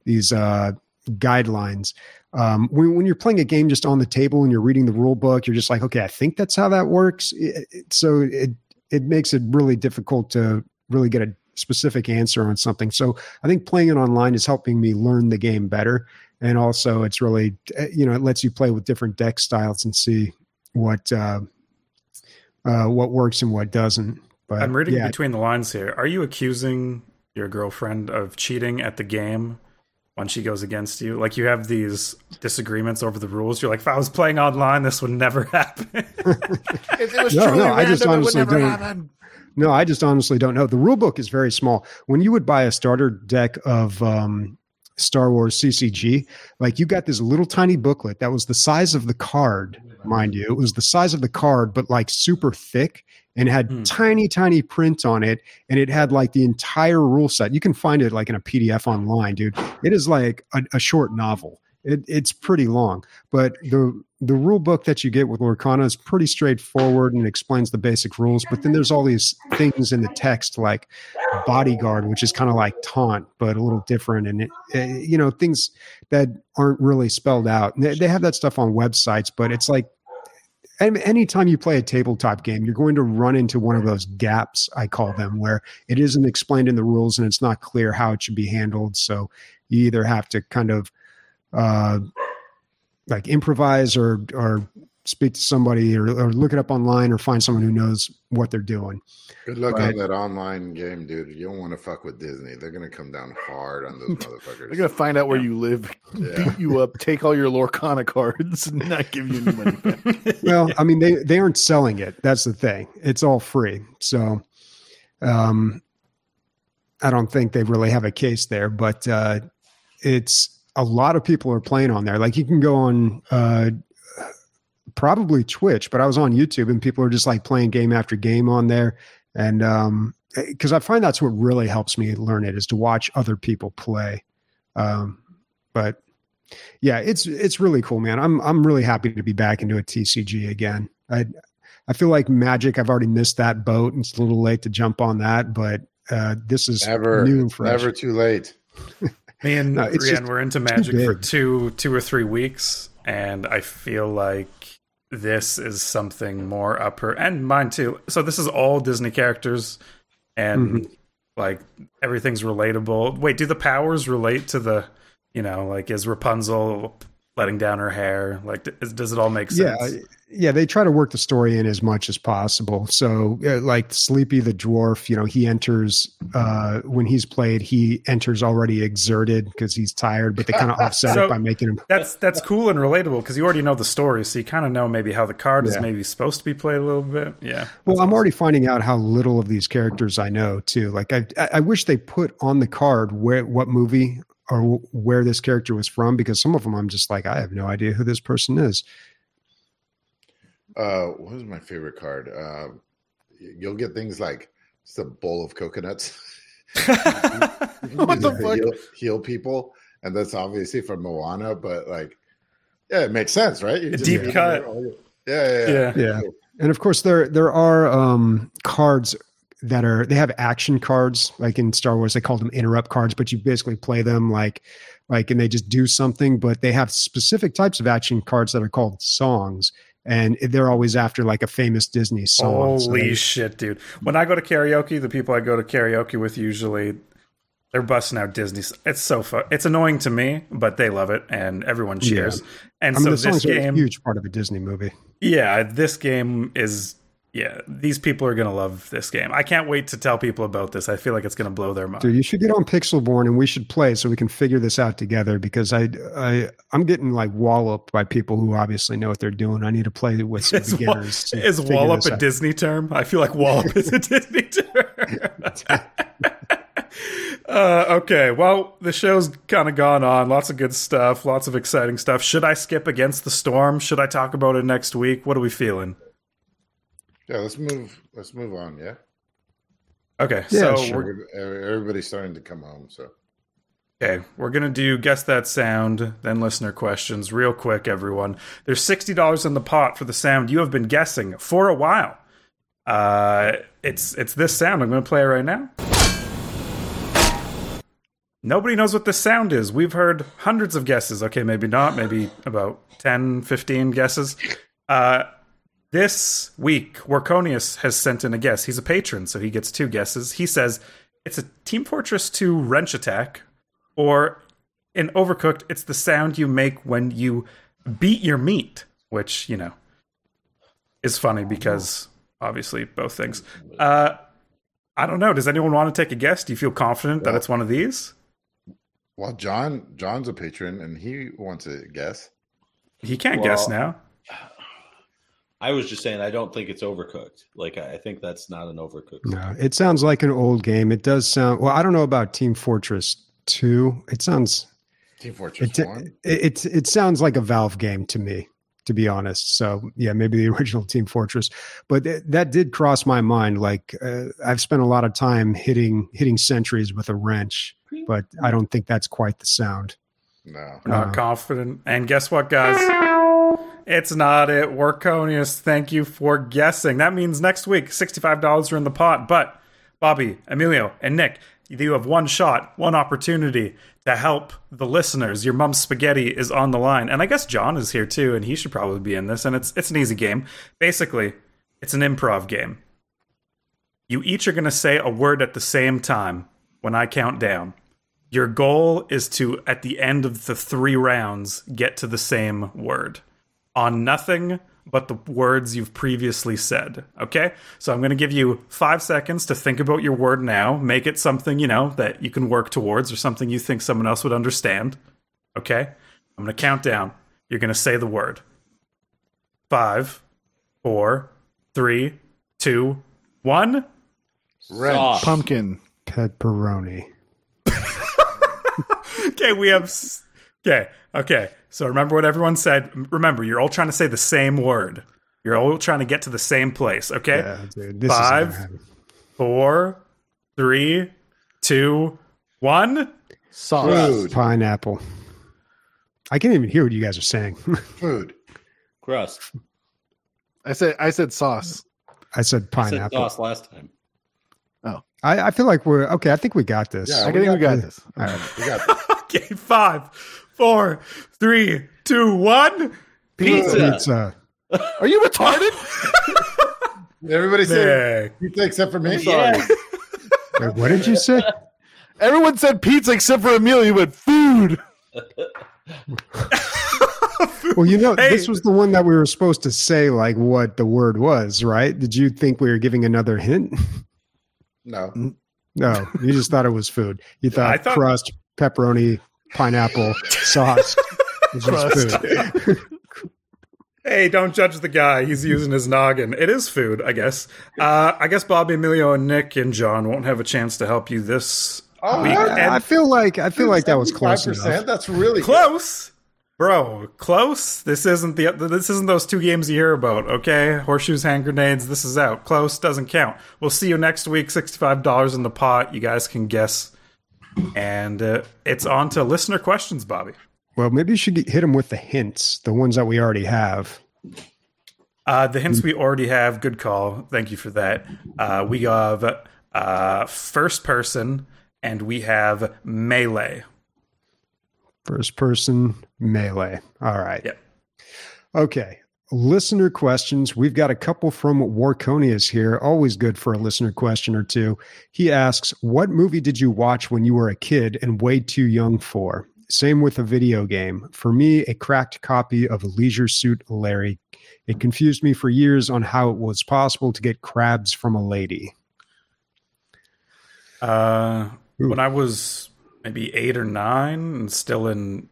these uh guidelines. Um, when, when you're playing a game just on the table and you're reading the rule book you're just like okay i think that's how that works. It- it- so it it makes it really difficult to really get a specific answer on something. So i think playing it online is helping me learn the game better and also it's really eh, you know it lets you play with different deck styles and see what uh, uh, what works and what doesn't but I'm reading yeah, between the lines here. Are you accusing your girlfriend of cheating at the game when she goes against you? Like you have these disagreements over the rules. You're like, if I was playing online, this would never happen. If it was No, truly no, I just random, it would honestly never don't- happen. No, I just honestly don't know. The rule book is very small. When you would buy a starter deck of um, Star Wars CCG, like you got this little tiny booklet that was the size of the card, mind you. It was the size of the card, but like super thick and had Hmm. tiny, tiny print on it. And it had like the entire rule set. You can find it like in a PDF online, dude. It is like a, a short novel. It, it's pretty long, but the the rule book that you get with Lorcana is pretty straightforward and explains the basic rules. But then there's all these things in the text like bodyguard, which is kind of like taunt, but a little different, and it, uh, you know things that aren't really spelled out. They, they have that stuff on websites, but it's like anytime you play a tabletop game, you're going to run into one of those gaps, I call them, where it isn't explained in the rules and it's not clear how it should be handled. So you either have to kind of uh, like improvise or or speak to somebody or, or look it up online or find someone who knows what they're doing. good luck Right. on that online game, dude. You don't want to fuck with Disney. They're gonna come down hard on those motherfuckers. They're gonna find out where you live, Yeah. beat you up, take all your Lorcana cards, and not give you any money back. Well, I mean, they they aren't selling it. That's the thing. It's all free. So, um, I don't think they really have a case there. But uh, it's a lot of people are playing on there. Like you can go on uh, probably Twitch, but I was on YouTube and people are just like playing game after game on there. And um, because I find that's what really helps me learn it is to watch other people play. Um, but yeah, it's it's really cool, man. I'm I'm really happy to be back into a TCG again. I I feel like Magic. I've already missed that boat, and it's a little late to jump on that. But uh, this is never, new and fresh. never too late. Me and No, just were into Magic for two, two or three weeks, and I feel like this is something more up her and mine too. So this is all Disney characters, and Mm-hmm. like everything's relatable. Wait, do the powers relate to the? You know, like is Rapunzel letting down her hair? Like, d- is, does it all make sense? Yeah, yeah. They try to work the story in as much as possible. So, uh, like Sleepy the dwarf, you know, he enters uh, when he's played. He enters already exerted because he's tired, but they kind of offset So- it by making him. That's that's cool and relatable because you already know the story, so you kind of know maybe how the card is maybe supposed to be played a little bit. Yeah. Well, I'm already finding out how little of these characters I know too. Like, I I I wish they put on the card where what movie or where this character was from because some of them I'm just like I have no idea who this person is. uh, what is my favorite card? Uh, you'll get things like just a bowl of coconuts. What the fuck? Heal, heal people, and that's obviously from Moana, but like, yeah, it makes sense, right? You A deep cut. your- Yeah, yeah, yeah. Yeah. Yeah. And of course, there there are um, cards that are they have action cards like in Star Wars they call them interrupt cards, but you basically play them like like and they just do something. But they have specific types of action cards that are called songs, and they're always after like a famous Disney song. So Holy they- shit, dude! When I go to karaoke, the people I go to karaoke with usually they're busting out Disney. It's so fun. It's annoying to me, but they love it, and everyone cheers. And I mean, so this game, huge part of a Disney movie. yeah, this game is. Yeah, these people are gonna love this game. I can't wait to tell people about this. I feel like it's gonna blow their mind. Dude, you should get on Pixelborn and we should play so we can figure this out together because I I I'm getting like walloped by people who obviously know what they're doing. I need to play with some Is, wa- beginners. to is Wallop a out. Disney term? I feel like Wallop is a Disney term. uh, okay, well, the show's kind of gone on. Lots of good stuff, lots of exciting stuff. Should I skip Against the Storm? Should I talk about it next week? What are we feeling? Yeah, let's move. Let's move on. Yeah, Okay, Yeah, so sure. we're, everybody's starting to come home. So Okay, we're gonna do guess that sound, then listener questions, real quick, everyone. There's sixty dollars in the pot for the sound you have been guessing for a while. Uh, it's it's this sound. I'm gonna play it right now. Nobody knows what this sound is. We've heard hundreds of guesses. Okay, maybe not. Maybe about 10, 15 guesses. Uh, this week, Workonius has sent in a guess. He's a patron, so he gets two guesses. He says it's a Team Fortress 2 wrench attack, or in Overcooked, it's the sound you make when you beat your meat, which, you know, is funny because obviously both things. Uh, I don't know. Does anyone want to take a guess? Do you feel confident that it's one of these? Well, John John's a patron and he wants to guess. He can't guess now. I was just saying I don't think it's overcooked. Like I I think that's not an overcooked. No, it sounds like an old game. It does sound well. I don't know about Team Fortress Two. It sounds Team Fortress it One. it, it it sounds like a Valve game to me, to be honest. So yeah, maybe the original Team Fortress, but th- that did cross my mind. Like uh, I've spent a lot of time hitting hitting sentries with a wrench, but I don't think that's quite the sound. No. We're not Uh, confident. And guess what, guys? It's not it. Workonius, thank you for guessing. That means next week, $65 are in the pot. But Bobby, Emilio, and Nic, you have one shot, one opportunity to help the listeners. Your mom's spaghetti is on the line. And I guess John is here too, and he should probably be in this. And it's it's an easy game. Basically, it's an improv game. You each are gonna say a word at the same time when I count down. Your goal is to, at the end of the three rounds, get to the same word on nothing but the words you've previously said. Okay? So I'm going to give you five seconds to think about your word now. Make it something, you know, that you can work towards or something you think someone else would understand. Okay? I'm going to count down. You're going to say the word. Five, four, three, two, one. Wrench. Pumpkin. Pepperoni. okay, we have. S- Okay, okay. So remember what everyone said. Remember, you're all trying to say the same word. You're all trying to get to the same place. Okay, Yeah, dude, this Five. is gonna happen. four, three, two, one. Sauce. Food. pineapple. I can't even hear what you guys are saying. Food. Crust. I said I said sauce. I said I said pineapple. sauce last time. Oh. I, I feel like we're okay. I think we got this. Yeah, I think we got this. All right. We got Okay, five, four, three, two, one. Pizza. Pizza. Are you retarded? everybody said pizza except for me. Yeah. Wait, what did you say? Everyone said pizza except for Emilio, but food. Well, you know, Hey. this was the one that we were supposed to say, like what the word was, right? Did you think we were giving another hint? No. No, you just thought it was food. You thought, I thought- crust, pepperoni, pineapple, sauce. was just food. Hey, don't judge the guy. He's using his noggin. It is food, I guess. Uh, I guess Bobby, Emilio, and Nic and John won't have a chance to help you this Oh, week. what? And I feel like I feel like that was close enough. That's really good. close. Bro, close. This isn't the this isn't those two games you hear about. Okay, horseshoes, hand grenades. This is out. Close doesn't count. We'll see you next week. Sixty five dollars in the pot. You guys can guess, and uh, it's on to listener questions, Bobby. Well, maybe you should get, hit them with the hints, the ones that we already have. Uh, the hints we already have. Good call. Thank you for that. Uh, we have uh, first person, and we have melee. First person melee. All right. Yep. Okay. Listener questions. We've got a couple from Warconius here. Always good for a listener question or two. He asks, What movie did you watch when you were a kid and way too young for? Same with a video game. For me, a cracked copy of Leisure Suit Larry. It confused me for years on how it was possible to get crabs from a lady. Uh, Ooh. when I was maybe eight or nine and still in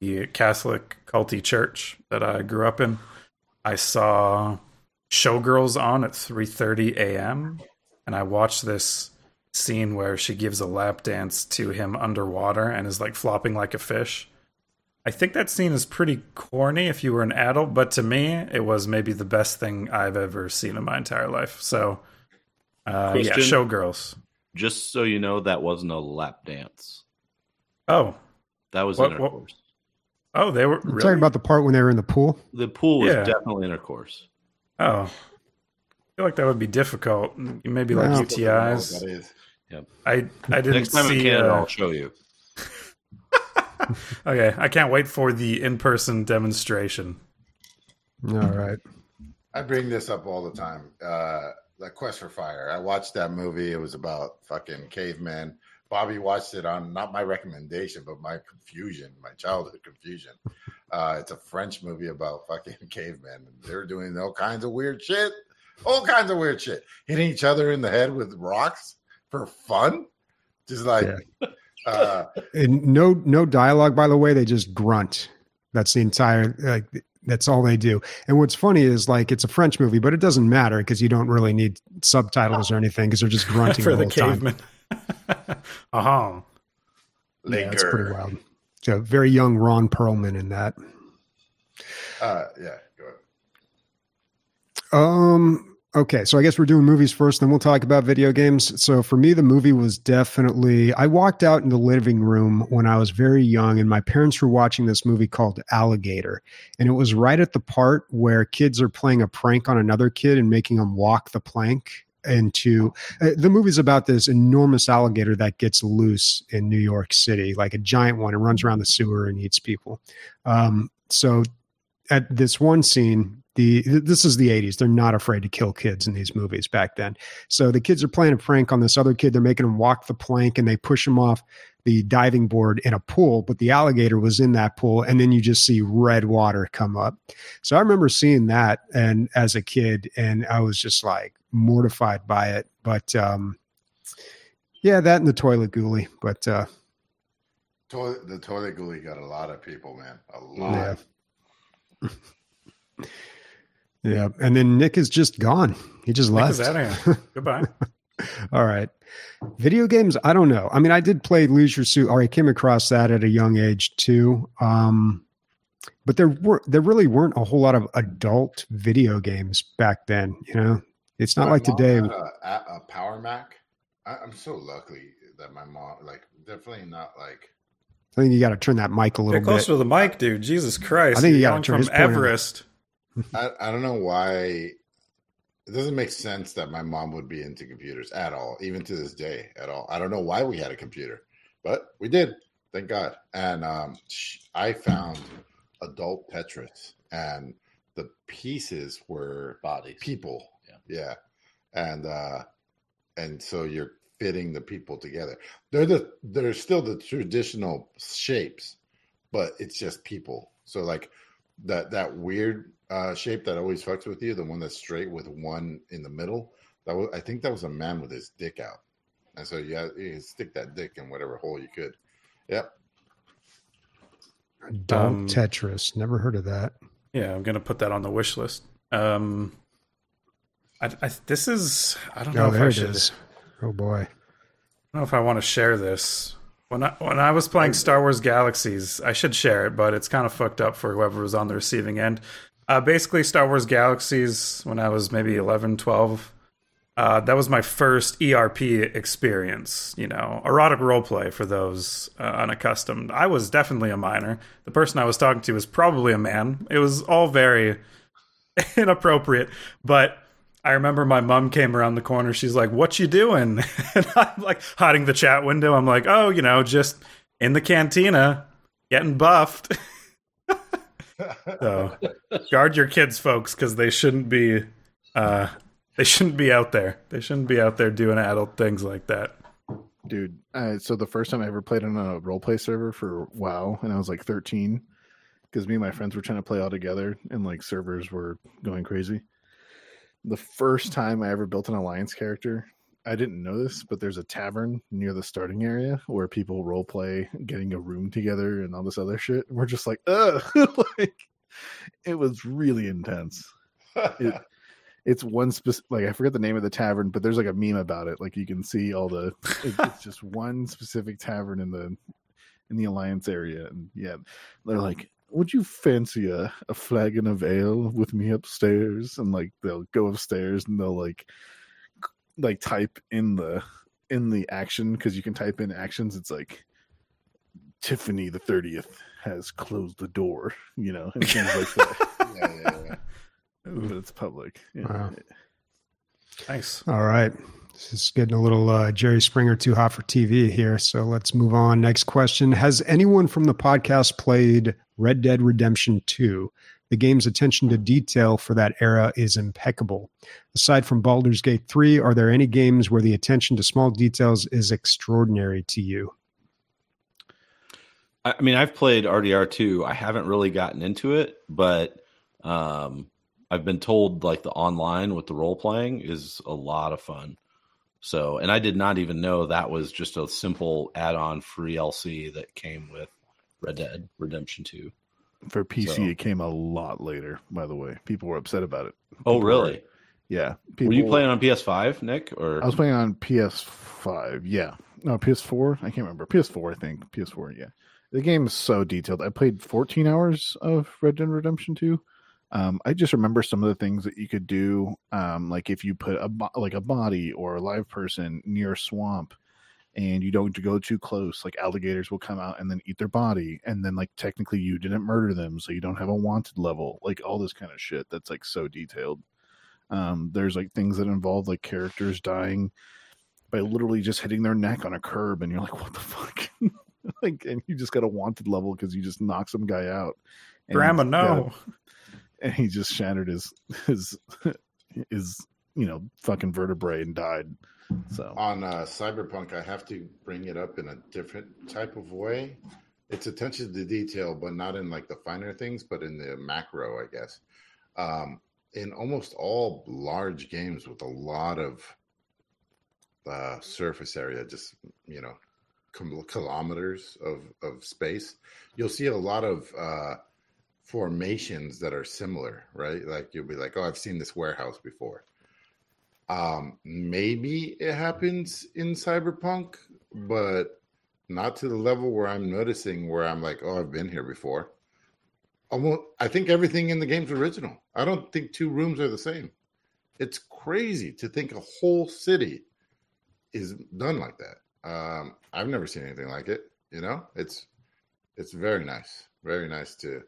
the Catholic culty church that I grew up in, I saw Showgirls on at 3:30 a.m. and I watched this scene where she gives a lap dance to him underwater and is like flopping like a fish. I think that scene is pretty corny if you were an adult, but to me, it was maybe the best thing I've ever seen in my entire life. So, uh, yeah, Showgirls. Just so you know, that wasn't a lap dance. Oh, That was What- what- intercourse. Oh, they were really? talking about the part when they were in the pool. The pool was Yeah. definitely intercourse. Oh, I feel like that would be difficult. Maybe like Wow. UTIs. That is. I I didn't Next time in see. Canada, uh, I'll show you. okay, I can't wait for the in-person demonstration. All right. I bring this up all the time. Uh, the Quest for Fire. I watched that movie. It was about fucking cavemen. Bobby watched it on not my recommendation, but my confusion, my childhood confusion. Uh, it's a French movie about fucking cavemen. They're doing all kinds of weird shit, all kinds of weird shit, hitting each other in the head with rocks for fun. Just like, uh, And no no dialogue by the way, they just grunt. That's the entire like that's all they do. And what's funny is like it's a French movie, but it doesn't matter because you don't really need subtitles or anything because they're just grunting for the, the whole time. uh-huh. Yeah, it's pretty wild. So very young Ron Perlman in that. Uh, yeah, go ahead. Um. Okay, so I guess we're doing movies first, then we'll talk about video games. So for me, the movie was definitely. I walked out in the living room when I was very young, and my parents were watching this movie called Alligator, and it was right at the part where kids are playing a prank on another kid and making him walk the plank into uh, the movie's about this enormous alligator that gets loose in New York City, like a giant one, and runs around the sewer and eats people. Um, so at this one scene, the this is the 80s. They're not afraid to kill kids in these movies back then. So the kids are playing a prank on this other kid. They're making him walk the plank and they push him off the diving board in a pool, but the alligator was in that pool, and then you just see red water come up. So I remember seeing that and as a kid, and I was just like mortified by it. But um yeah, that and the toilet ghoulie. But uh Toilet, the toilet ghoulie got a lot of people, man. A lot. yeah. yeah. And then Nic is just gone. He just Nic left. is outta. Goodbye. All right. Video games, I don't know. I mean, I did play Leisure Suit, or I came across that at a young age too. Um, but there were there really weren't a whole lot of adult video games back then. You know, it's not My like mom today. had A, a, a Power Mac. I, I'm so lucky that my mom, like, definitely not like. I think you got to turn that mic a little Get closer bit. to the mic, dude. Jesus Christ. I think you gotta turn from his. Everest. I, I don't know why. It doesn't make sense that my mom would be into computers at all, even to this day at all. I don't know why we had a computer, but we did. Thank God. And um, I found adult Tetris, and the pieces were Bodies. people. Yeah. Yeah. And uh and so you're fitting the people together. They're the they're still the traditional shapes, but it's just people. So like that that weird uh shape that always fucks with you, the one that's straight with one in the middle, that was I think that was a man with his dick out. And so yeah, you stick that dick in whatever hole you could. Yep. Adult Um, Tetris. Never heard of that. Yeah, I'm gonna put that on the wish list. Um, I, I, this is I don't know Oh, if there I it should. is. Oh boy. I don't know if I want to share this When I when I was playing Star Wars Galaxies, I should share it, but it's kind of fucked up for whoever was on the receiving end. Uh, basically, Star Wars Galaxies, when I was maybe 11, 12, uh, that was my first ERP experience. You know, erotic roleplay for those uh, unaccustomed. I was definitely a minor. The person I was talking to was probably a man. It was all very inappropriate, but I remember my mom came around the corner. She's like, "What you doing?" And I'm like hiding the chat window. I'm like, "Oh, you know, just in the cantina, getting buffed." so guard your kids, folks, because they shouldn't be. Uh, they shouldn't be out there. They shouldn't be out there doing adult things like that. Dude, uh, so the first time I ever played on a roleplay server for WoW, and I was like 13, because me and my friends were trying to play all together, and like servers were going crazy. The first time I ever built an alliance character, I didn't know this, but there's a tavern near the starting area where people role play getting a room together and all this other shit. And we're just like, ugh, like it was really intense. It, it's one specific, like I forget the name of the tavern, but there's like a meme about it. Like you can see all the, it, it's just one specific tavern in the in the alliance area, and yeah, they're like, would you fancy a, a flagon of ale with me upstairs? And like they'll go upstairs and they'll like like type in the in the action because you can type in actions. It's like Tiffany the thirtieth has closed the door, you know, and things like that. yeah, yeah, yeah. but it's public. Yeah. Wow. Nice. All right. This is getting a little uh, Jerry Springer too hot for TV here. So let's move on. Next question Has anyone from the podcast played Red Dead Redemption 2? The game's attention to detail for that era is impeccable. Aside from Baldur's Gate 3, are there any games where the attention to small details is extraordinary to you? I mean, I've played RDR two. I haven't really gotten into it, but um, I've been told like the online with the role playing is a lot of fun. So, and I did not even know that was just a simple add-on free LC that came with Red Dead Redemption Two. For PC, So- it came a lot later. By the way, people were upset about it. Oh, People really? were- yeah. Were you playing on PS5, Nic? Or I was playing on PS5. Yeah. No, PS4. I can't remember. PS4, I think. PS4. Yeah. The game is so detailed. I played 14 hours of Red Dead Redemption 2. Um, I just remember some of the things that you could do. Um, like if you put a bo- like a body or a live person near a swamp, and you don't go too close, like alligators will come out and then eat their body, and then like technically you didn't murder them, so you don't have a wanted level. Like all this kind of shit. That's like so detailed. Um, there's like things that involve like characters dying by literally just hitting their neck on a curb, and you're like, what the fuck? like, and you just got a wanted level because you just knocked some guy out. And Grandma, no. and he just shattered his his his you know fucking vertebrae and died. So On uh, Cyberpunk, I have to bring it up in a different type of way. It's attention to detail, but not in like the finer things, but in the macro, I guess. Um, in almost all large games with a lot of uh, surface area, just you know, kilometers of of space, you'll see a lot of uh, formations that are similar, right? Like you'll be like, "Oh, I've seen this warehouse before." Um, maybe it happens in Cyberpunk, but not to the level where I'm noticing where I'm like, "Oh, I've been here before." Almost, I think everything in the game's original. I don't think two rooms are the same. It's crazy to think a whole city is done like that. Um, I've never seen anything like it. You know, it's it's very nice, very nice to.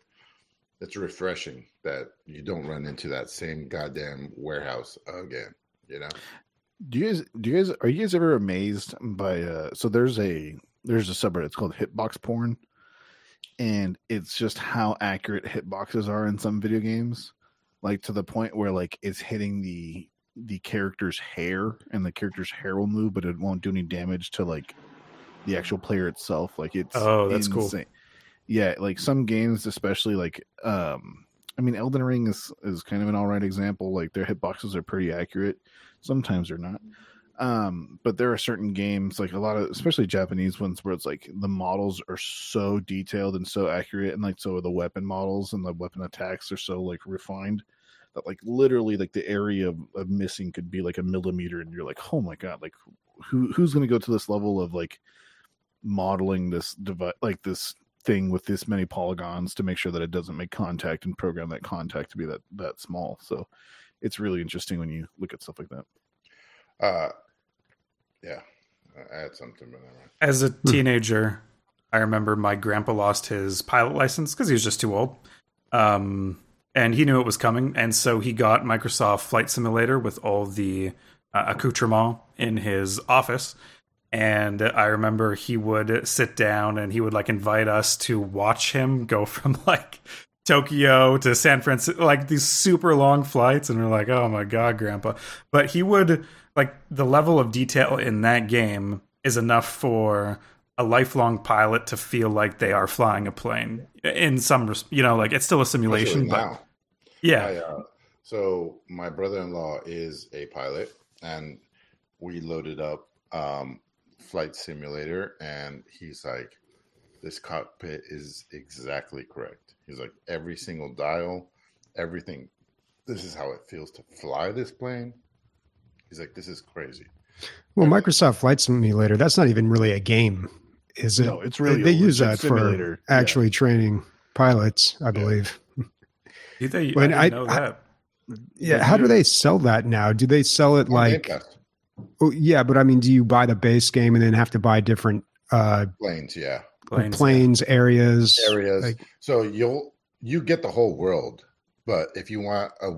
It's refreshing that you don't run into that same goddamn warehouse again. You know, do you guys do you guys are you guys ever amazed by uh so there's a there's a subreddit it's called hitbox porn and it's just how accurate hitboxes are in some video games like to the point where like it's hitting the the character's hair and the character's hair will move but it won't do any damage to like the actual player itself like it's Oh, that's cool. yeah like some games especially like um i mean elden ring is is kind of an all right example like their hitboxes are pretty accurate. Sometimes they're not. Um but there are certain games like a lot of especially japanese ones where it's like the models are so detailed and so accurate and like so are the weapon models and the weapon attacks are so like refined that like literally like the area of, of missing could be like a millimeter and you're like oh my god like who who's to go to this level of like modeling this device like this thing with this many polygons to make sure that it doesn't make contact and program that contact to be that that small. So it's really interesting when you look at stuff like that. Uh, yeah, I had something, but never. As a teenager, I remember my grandpa lost his pilot license because he was just too old. Um, and he knew it was coming. And so he got Microsoft Flight Simulator with all the uh, accoutrement in his office. And I remember he would sit down and he would like invite us to watch him go from like Tokyo to San Francisco, like these super long flights. And we're like, oh my God, grandpa. But he would, like, the level of detail in that game is enough for a lifelong pilot to feel like they are flying a plane in some, res- you know, like it's still a simulation, but yeah. I, uh, so my brother-in-law is a pilot, and we loaded up um, flight simulator, and he's like, "This cockpit is exactly correct." He's like, "Every single dial, everything. This is how it feels to fly this plane." He's like, "This is crazy." Well, Microsoft Flight Simulator, that's not even really a game, is it? No, it's really they, they use that simulator. for Yeah. actually training pilots, I believe. Do they, When I didn't I- know I- that. Yeah, how do they sell that now? Do they sell it like Pass. oh, yeah, but I mean, do you buy the base game and then have to buy different uh planes, yeah, Planes, planes, areas? areas. Like- so you'll you get the whole world, but if you want a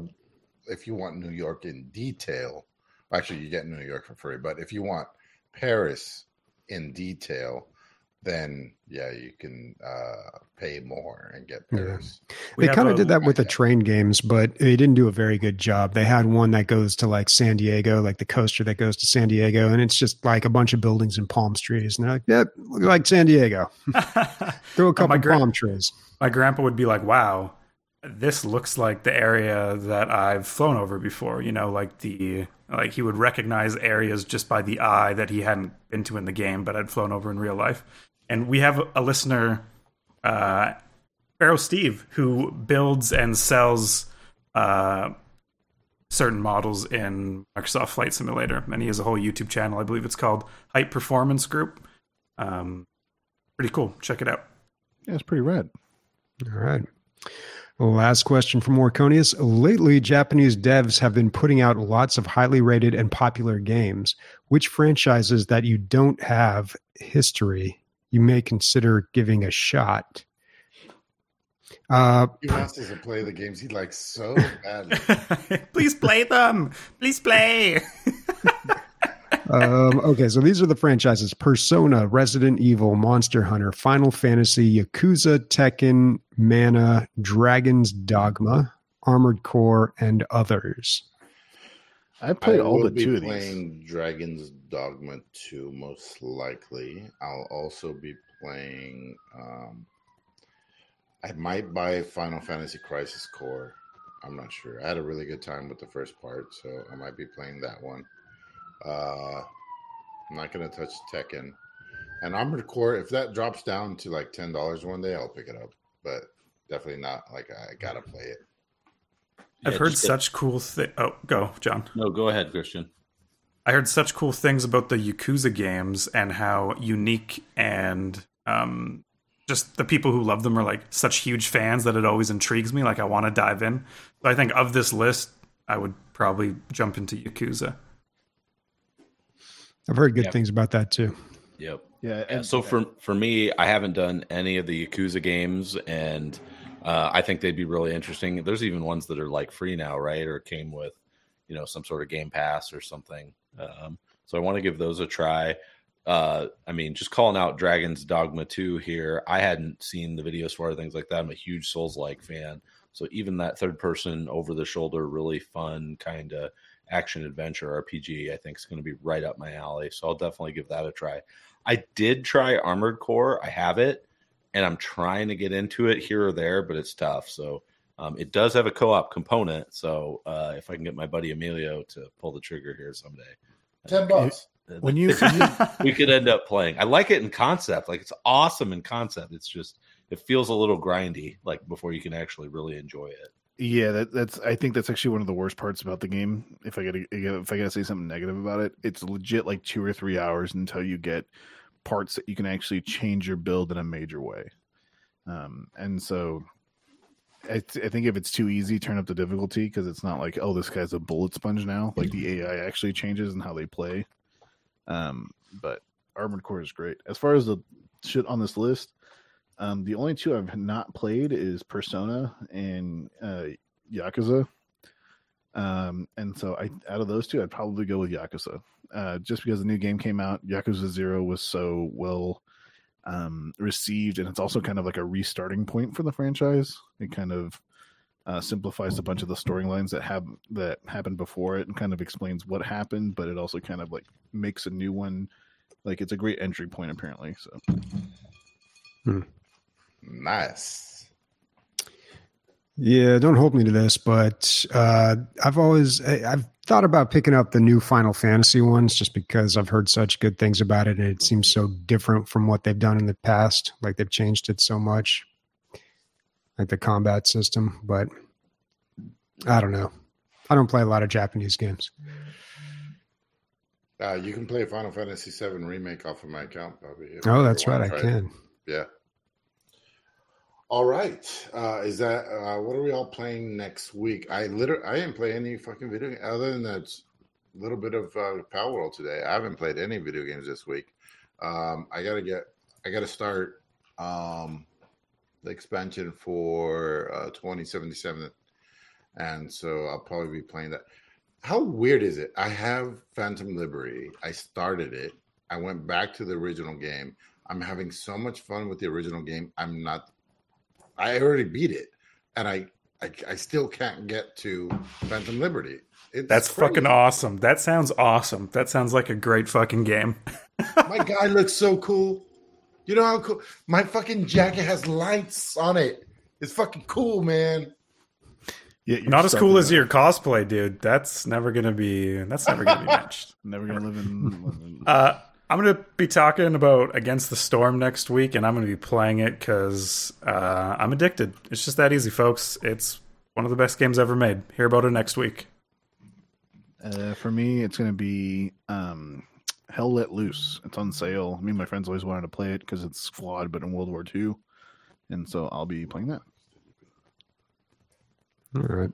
if you want New York in detail, actually you get New York for free. But if you want Paris in detail, then yeah, you can uh, pay more and get Yeah. They kind of did that with the train games, but they didn't do a very good job. They had one that goes to like San Diego, like the coaster that goes to San Diego, and it's just like a bunch of buildings and palm trees. And they're like, yep, look like San Diego. Throw a couple my gra- palm trees. my grandpa would be like, "Wow, this looks like the area that I've flown over before." You know, like the like he would recognize areas just by the eye that he hadn't been to in the game, but had flown over in real life. And we have a listener, uh, Pharaoh Steve, who builds and sells uh, certain models in Microsoft Flight Simulator, and he has a whole YouTube channel. I believe it's called Hype Performance Group. Um, pretty cool. Check it out. Yeah, it's pretty rad. All right. Last question from Morconius. Lately, Japanese devs have been putting out lots of highly rated and popular games. Which franchises that you don't have history you may consider giving a shot? Uh, He wants us to play the games he likes so badly. Please play them. Please play. um, okay, so these are the franchises Persona, Resident Evil, Monster Hunter, Final Fantasy, Yakuza, Tekken, Mana, Dragon's Dogma, Armored Core, and others. I played I all but two of these. playing Dragon's Dogma 2 most likely. I'll also be playing um I might buy Final Fantasy Crisis Core. I'm not sure. I had a really good time with the first part, so I might be playing that one. Uh I'm not gonna touch Tekken. And Armored Core, if that drops down to like ten dollars one day, I'll pick it up. But definitely not like I gotta play it. I've Yeah, heard just- such cool things. Oh, go, John. No, go ahead, Christian. I heard such cool things about the Yakuza games and how unique and um, just the people who love them are like such huge fans that it always intrigues me. Like I want to dive in. So I think of this list, I would probably jump into Yakuza. I've heard good Yep. things about that too. Yep. Yeah, Yeah, and so for for me, I haven't done any of the Yakuza games, and uh, I think they'd be really interesting. There's even ones that are like free now, right? Or came with, you know, some sort of Game Pass or something. Um, so I want to give those a try. Uh, I mean, just calling out Dragon's Dogma 2 here. I hadn't seen the videos for things like that. I'm a huge Souls like fan. So even that third person over the shoulder, really fun kind of action adventure RPG, I think is going to be right up my alley. So I'll definitely give that a try. I did try Armored Core. I have it, and I'm trying to get into it here or there, but it's tough. So um, it does have a co-op component. So uh, if I can get my buddy Emilio to pull the trigger here someday, Ten bucks. when you we could end up playing. I like it in concept. Like it's awesome in concept. It's just it feels a little grindy. Like before you can actually really enjoy it. Yeah, that, that's. I think that's actually one of the worst parts about the game. If I gotta, if I gotta say something negative about it, it's legit like two or three hours until you get parts that you can actually change your build in a major way. Um, and so I, th- I think if it's too easy, turn up the difficulty because it's not like, oh, this guy's a bullet sponge now. Like the AI actually changes and how they play. Um, but Armored Core is great. As far as the shit on this list, um, the only two I've not played is Persona and uh, Yakuza. Um, and so I out of those two, I'd probably go with Yakuza. Uh, just because the new game came out, Yakuza Zero was so well um, received, and it's also kind of like a restarting point for the franchise. It kind of uh, simplifies a bunch of the storylines that have that happened before it, and kind of explains what happened, but it also kind of like makes a new one. Like it's a great entry point, apparently. So Nice. Yeah, don't hold me to this, but uh, I've always I've thought about picking up the new Final Fantasy ones just because I've heard such good things about it, and it seems so different from what they've done in the past. Like they've changed it so much, like the combat system. But I don't know. I don't play a lot of Japanese games. Uh, you can play Final Fantasy VII remake off of my account, Oh, that's right, I try it. can. Yeah. All right. Uh, is that uh, what are we all playing next week? I literally I didn't play any fucking video other than that little bit of uh, Palworld today. I haven't played any video games this week. Um, I gotta get I gotta start um, the expansion for uh, 2077, and so I'll probably be playing that. How weird is it? I have Phantom Liberty. I started it. I went back to the original game. I'm having so much fun with the original game. I'm not. I already beat it, and I I, I still can't get to Phantom Liberty. It's That's crazy. fucking awesome. That sounds awesome. That sounds like a great fucking game. My guy looks so cool. You know how cool my fucking jacket has lights on it. It's fucking cool, man. yeah, Not as cool as your cosplay, dude. That's never gonna be. That's never gonna be matched. Never gonna live in. live in- Uh, I'm going to be talking about Against the Storm next week, and I'm going to be playing it because uh, I'm addicted. It's just that easy, folks. It's one of the best games ever made. Hear about it next week. Uh, for me, it's going to be um, Hell Let Loose. It's on sale. Me and my friends always wanted to play it because it's flawed, but in World War II. And so I'll be playing that. All right.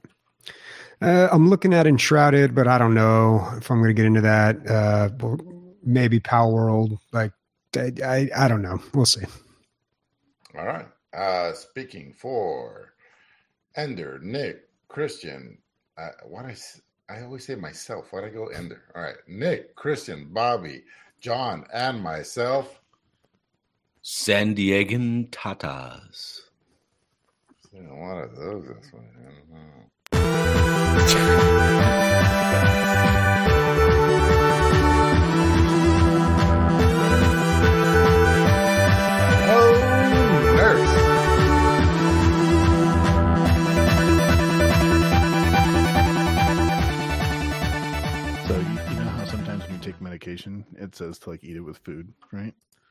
Uh, I'm looking at Enshrouded, but I don't know if I'm going to get into that. Uh, well, maybe Palworld. Like, I, I, I don't know. We'll see. All right. Uh speaking for Ender, Nic, Christian. Uh, what I s- I always say myself. Why'd I go Ender? All right. Nic, Christian, Bobby, John, and myself. San Diegan Tatas. Seen a lot of those this one. it says to like eat it with food, right?